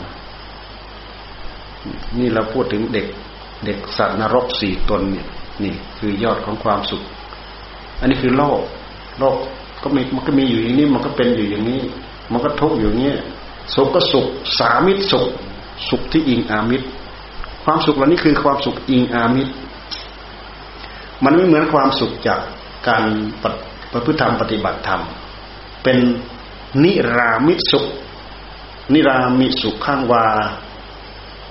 นี่เราพูดถึงเด็กเด็กสัตว์นรกสี่ตนเนี่ย นี่คือยอดของความสุข อันนี้คือโลก โลกก็มีมันก็มีอยู่อย่างนี้ มันก็เป็นอยู่อย่างนี้ มันก็ทุกข์อยู่อย่างนี้สุขก็สุข สามิตรสุข สุขที่อิงอามิตร ความสุขเหล่านี้คือความสุขอิงอามิตร มันไม่เหมือนความสุขจากการประพฤติธรรมปฏิบัติธรรม เป็นนิรามิตสุข นิรามิสุขข้างวา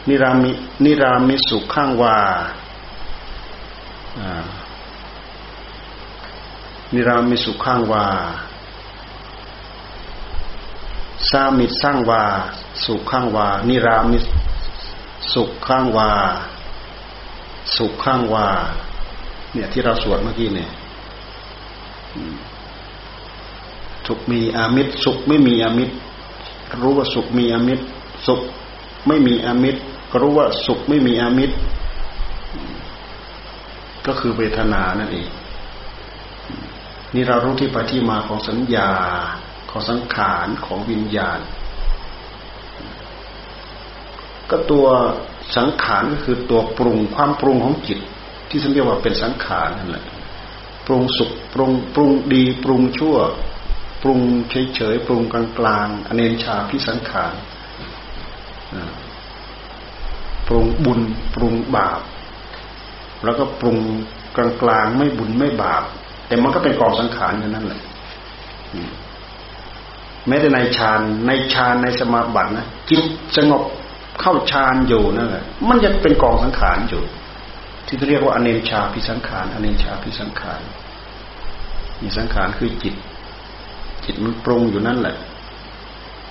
นิรามินิรามิสุขข้างวาอ่า นิรามิสุขังวาสามิตสร้างวา สุขังวา นิรามิสุขังวา สุขังวา เนี่ยที่เราสวดเมื่อกี้เนี่ยสุขมีอามิตรสุขไม่มีอามิตรรู้ว่าสุขมีอามิตรสุขไม่มีอามิตรก็รู้ว่าสุขไม่มีอามิตร ก็คือเวทนานั่นเองนี่เรารู้ที่ไปที่มาของสัญญาของสังขารของวิญญาณ ก็ตัวสังขารก็คือตัวปรุงความปรุงของจิต ที่สัญญาว่าเป็นสังขารนั่นแหละปรุงสุขปรุงปรุงดีปรุงชั่ว ปรุงเฉยเฉยปรุงกลางกลางอเนชาพิสังขารปรุงบุญปรุงบาป แล้วก็ปรุงกลางกลางไม่บุญไม่บาป แต่มันก็เป็นกองสังขารอย่างนั้นแหละแม้แต่ในฌานในฌานในสมาบัตินะจิตสงบเข้าฌานอยู่นั่นแหละมันยังเป็นกองสังขารอยู่ ที่เรียกว่าอเนชาพิสังขารอเนชาพิสังขารมีสังขารคือจิต จิตมันปรุงอยู่นั่นแหละ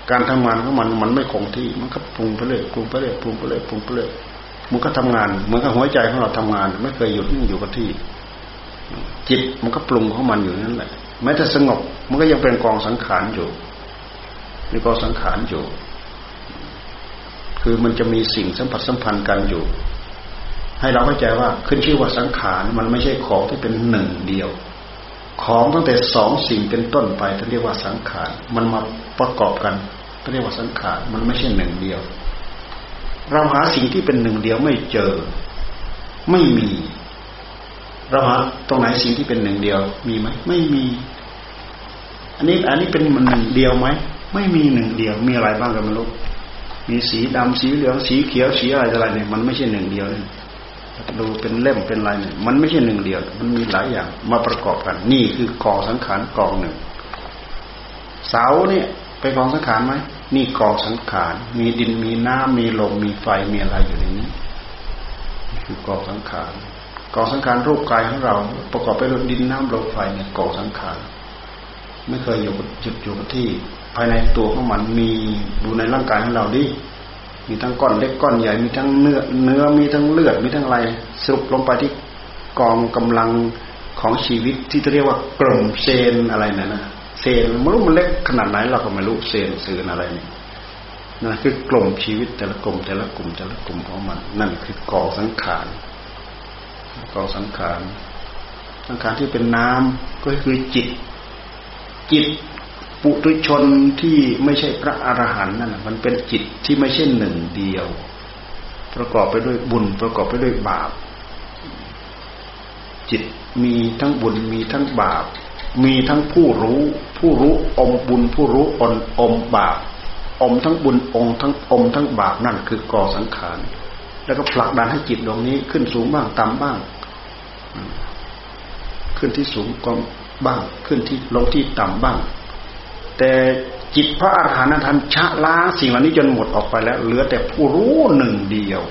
การทำงานของมันมันไม่คงที่มันก็ปรุงไปเรื่อยปรุงไปเรื่อยปรุงไปเรื่อยปรุงไปเรื่อย มันก็ทำงานเหมือนกับหัวใจของเราทำงาน ไม่เคยหยุดนิ่งอยู่กับที่ จิตมันก็ปรุงของมันอยู่นั่นแหละแม้แต่สงบมันก็ยังเป็นกองสังขารอยู่มีกองสังขารอยู่ คือมันจะมีสิ่งสัมผัสสัมพันธ์กันอยู่ ให้เราเข้าใจว่าขึ้นชื่อว่าสังขารมันไม่ใช่ของที่เป็นหนึ่งเดียว ของตั้งแต่สองสิ่งเป็นต้นไปท่านเรียกว่าสังขารมันมาประกอบกันท่านเรียกว่าสังขารมันไม่ใช่หนึ่งเดียว เราหาสิ่งที่เป็นหนึ่งเดียวไม่เจอ ไม่มี เราหาตรงไหนสิ่งที่เป็นหนึ่งเดียว มีไหมไม่มี อันนี้อันนี้เป็นมันหนึ่งเดียวไหมไม่มีหนึ่งเดียว มีอะไรบ้างกันไม่รู้มีสีดำสีเหลืองสีเขียวสีอะไรอะไรเนี่ยมันไม่ใช่หนึ่งเดียวเลยดูเป็นเล่มเป็นลายเนี่ยมันไม่ใช่หนึ่งเดียว มันมีหลายอย่างมาประกอบกัน นี่คือกองสังขารกองหนึ่งเสาเนี่ยไปกองสังขารไหม นี่กองสังขาร มีดินมีน้ำมีลมมีไฟมีอะไรอยู่ในนี้นี่คือกองสังขารกองสังขารรูปกายของเรา ประกอบไปด้วยดินน้ำลมไฟเนี่ยกองสังขารไม่เคยอยู่หยุดอยู่ที่ ภายในตัวของมันมีดูในร่างกายของเราดิมีทั้งก้อนเล็กก้อนใหญ่มีทั้งเนื้อเนื้อมีทั้งเลือดมีทั้งอะไรสรุปลงไปที่กองกำลังของชีวิตที่เรียกว่ากลุ่มเซนอะไรนะนะ เซนไม่รู้มันเล็กขนาดไหนเราก็ไม่รู้เซนสื่ออะไรนี่นั่นคือกลุ่มชีวิตแต่ละกลุ่มแต่ละกลุ่มแต่ละกลุ่มของมัน นั่นคือกองสังขารกองสังขารสังขารที่เป็นน้ำก็คือจิต จิตปุถุชนที่ไม่ใช่พระอรหันต์นั่นมันเป็นจิตที่ไม่ใช่หนึ่งเดียว ประกอบไปด้วยบุญประกอบไปด้วยบาป จิตมีทั้งบุญมีทั้งบาป มีทั้งผู้รู้ ผู้รู้อมบุญผู้รู้อนอมบาปอมทั้งบุญองทั้งอมทั้งบาปนั่นคือกอสังขารแล้วก็ผลักดันให้จิตดวงนี้ขึ้นสูงบ้างต่ำบ้าง ขึ้นที่สูงก็บ้างขึ้นที่ลงที่ต่ำบ้าง แต่จิตพระอรหันต์ท่านชะล้างสิ่งเหล่านี้จนหมดออกไปแล้ว เหลือแต่ผู้รู้หนึ่งเดียว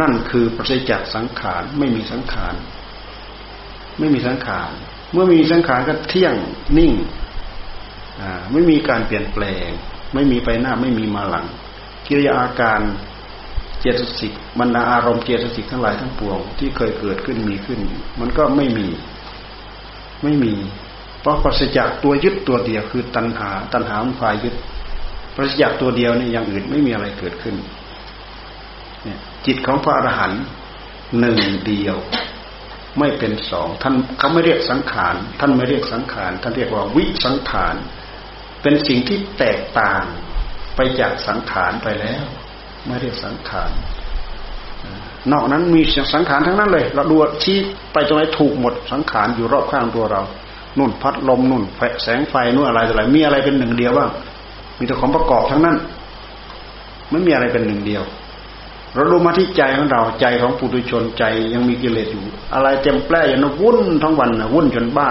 นั่นคือปราศจากสังขารไม่มีสังขารไม่มีสังขาร เมื่อมีสังขารก็เที่ยงนิ่งอ่าไม่มีการเปลี่ยนแปลง ไม่มีไปหน้าไม่มีมาหลัง กิริยาอาการเจตสิกบรรดาอารมณ์เจตสิกทั้งหลายทั้งปวงที่เคยเกิดขึ้นมีขึ้น มันก็ไม่มี ไม่มี เพราะปราศจากตัวยึดตัวเดียวคือตัณหา ตัณหามันฝ่ายยึดปราศจากตัวเดียวนี่อย่างอื่นไม่มีอะไรเกิดขึ้นเนี่ยจิตของพระอรหันต์หนึ่งเดียว ไม่เป็นสองท่านเขาไม่เรียกสังขารท่านไม่เรียกสังขารท่านเรียกว่าวิสังขารเป็นสิ่งที่แตกต่างไปจากสังขารไปแล้ว ไม่เรียกสังขารนอกนั้นมีสังขารทั้งนั้นเลย เราดูชี้ไปตรงไหนถูกหมดสังขารอยู่รอบข้างตัวเรานุ่นพัดลมนุ่นแสงไฟนู่นอะไรอะไรมีอะไรเป็นหนึ่งเดียวบ้างมีแต่ของประกอบทั้งนั้นไม่มีอะไรเป็นหนึ่งเดียว เราดูมาที่ใจของเราใจของปุถุชนใจยังมีกิเลสอยู่ อะไรเต็มแปร่อย่างนั้นวุ่นทั้งวันนะวุ่นจนบ้า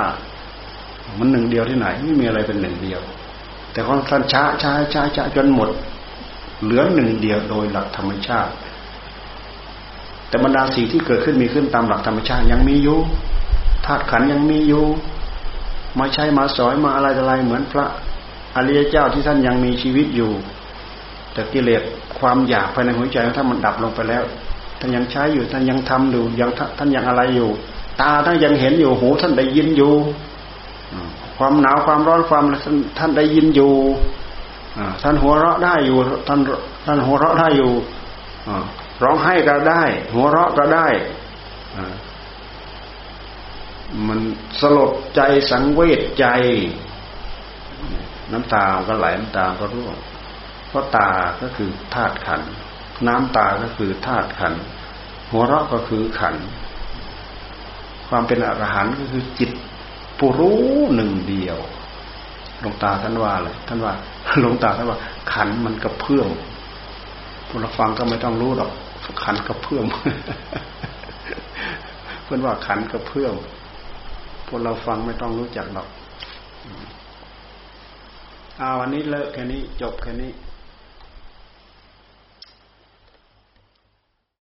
มันหนึ่งเดียวที่ไหน ไม่มีอะไรเป็นหนึ่งเดียว แต่ของท่านช้าช้าช้าช้าจนหมด เหลือหนึ่งเดียวโดยหลักธรรมชาติ แต่บรรดาสิ่งที่เกิดขึ้นมีขึ้นตามหลักธรรมชาติยังมีอยู่ธาตุขันยังมีอยู่มาใช้มาสอยมาอะไรอะไรเหมือนพระอริยเจ้าที่ท่านยังมีชีวิตอยู่ แต่กิเลสความอยากภายในหัวใจท่ามันดับลงไปแล้วท่านยังใช้อยู่ท่านยังทำอยู่ยังท่านยังอะไรอยู่ ตาท่านยังเห็นอยู่หูท่านได้ยินอยู่ความหนาวความร้อนความท่านได้ยินอยู่ท่านหัวเราะได้อยู่ท่านท่านหัวเราะได้อยู่ร้องไห้ก็ได้ หัวเราะก็ได้มันสลดใจสังเวชใจ น้ำตาก็ไหลน้ำตาก็ร่วง ราะตาก็คือธาตุขัน น้ำตาก็คือธาตุขัน หัวเราะก็คือขัน ความเป็นอรหันต์ก็คือจิตผู้รู้หนึ่งเดียวหลวงตาท่านว่าเลยท่านว่าหลวงตาท่านว่า ขันมันกระเพื่อมพวกเราฟังก็ไม่ต้องรู้หรอกขันกระเพื่อมเพื่อนว่าขันกระเพื่อมพวกเราฟังไม่ต้องรู้จักหรอกอาวันนี้เลิกแค่นี้ จบแค่นี้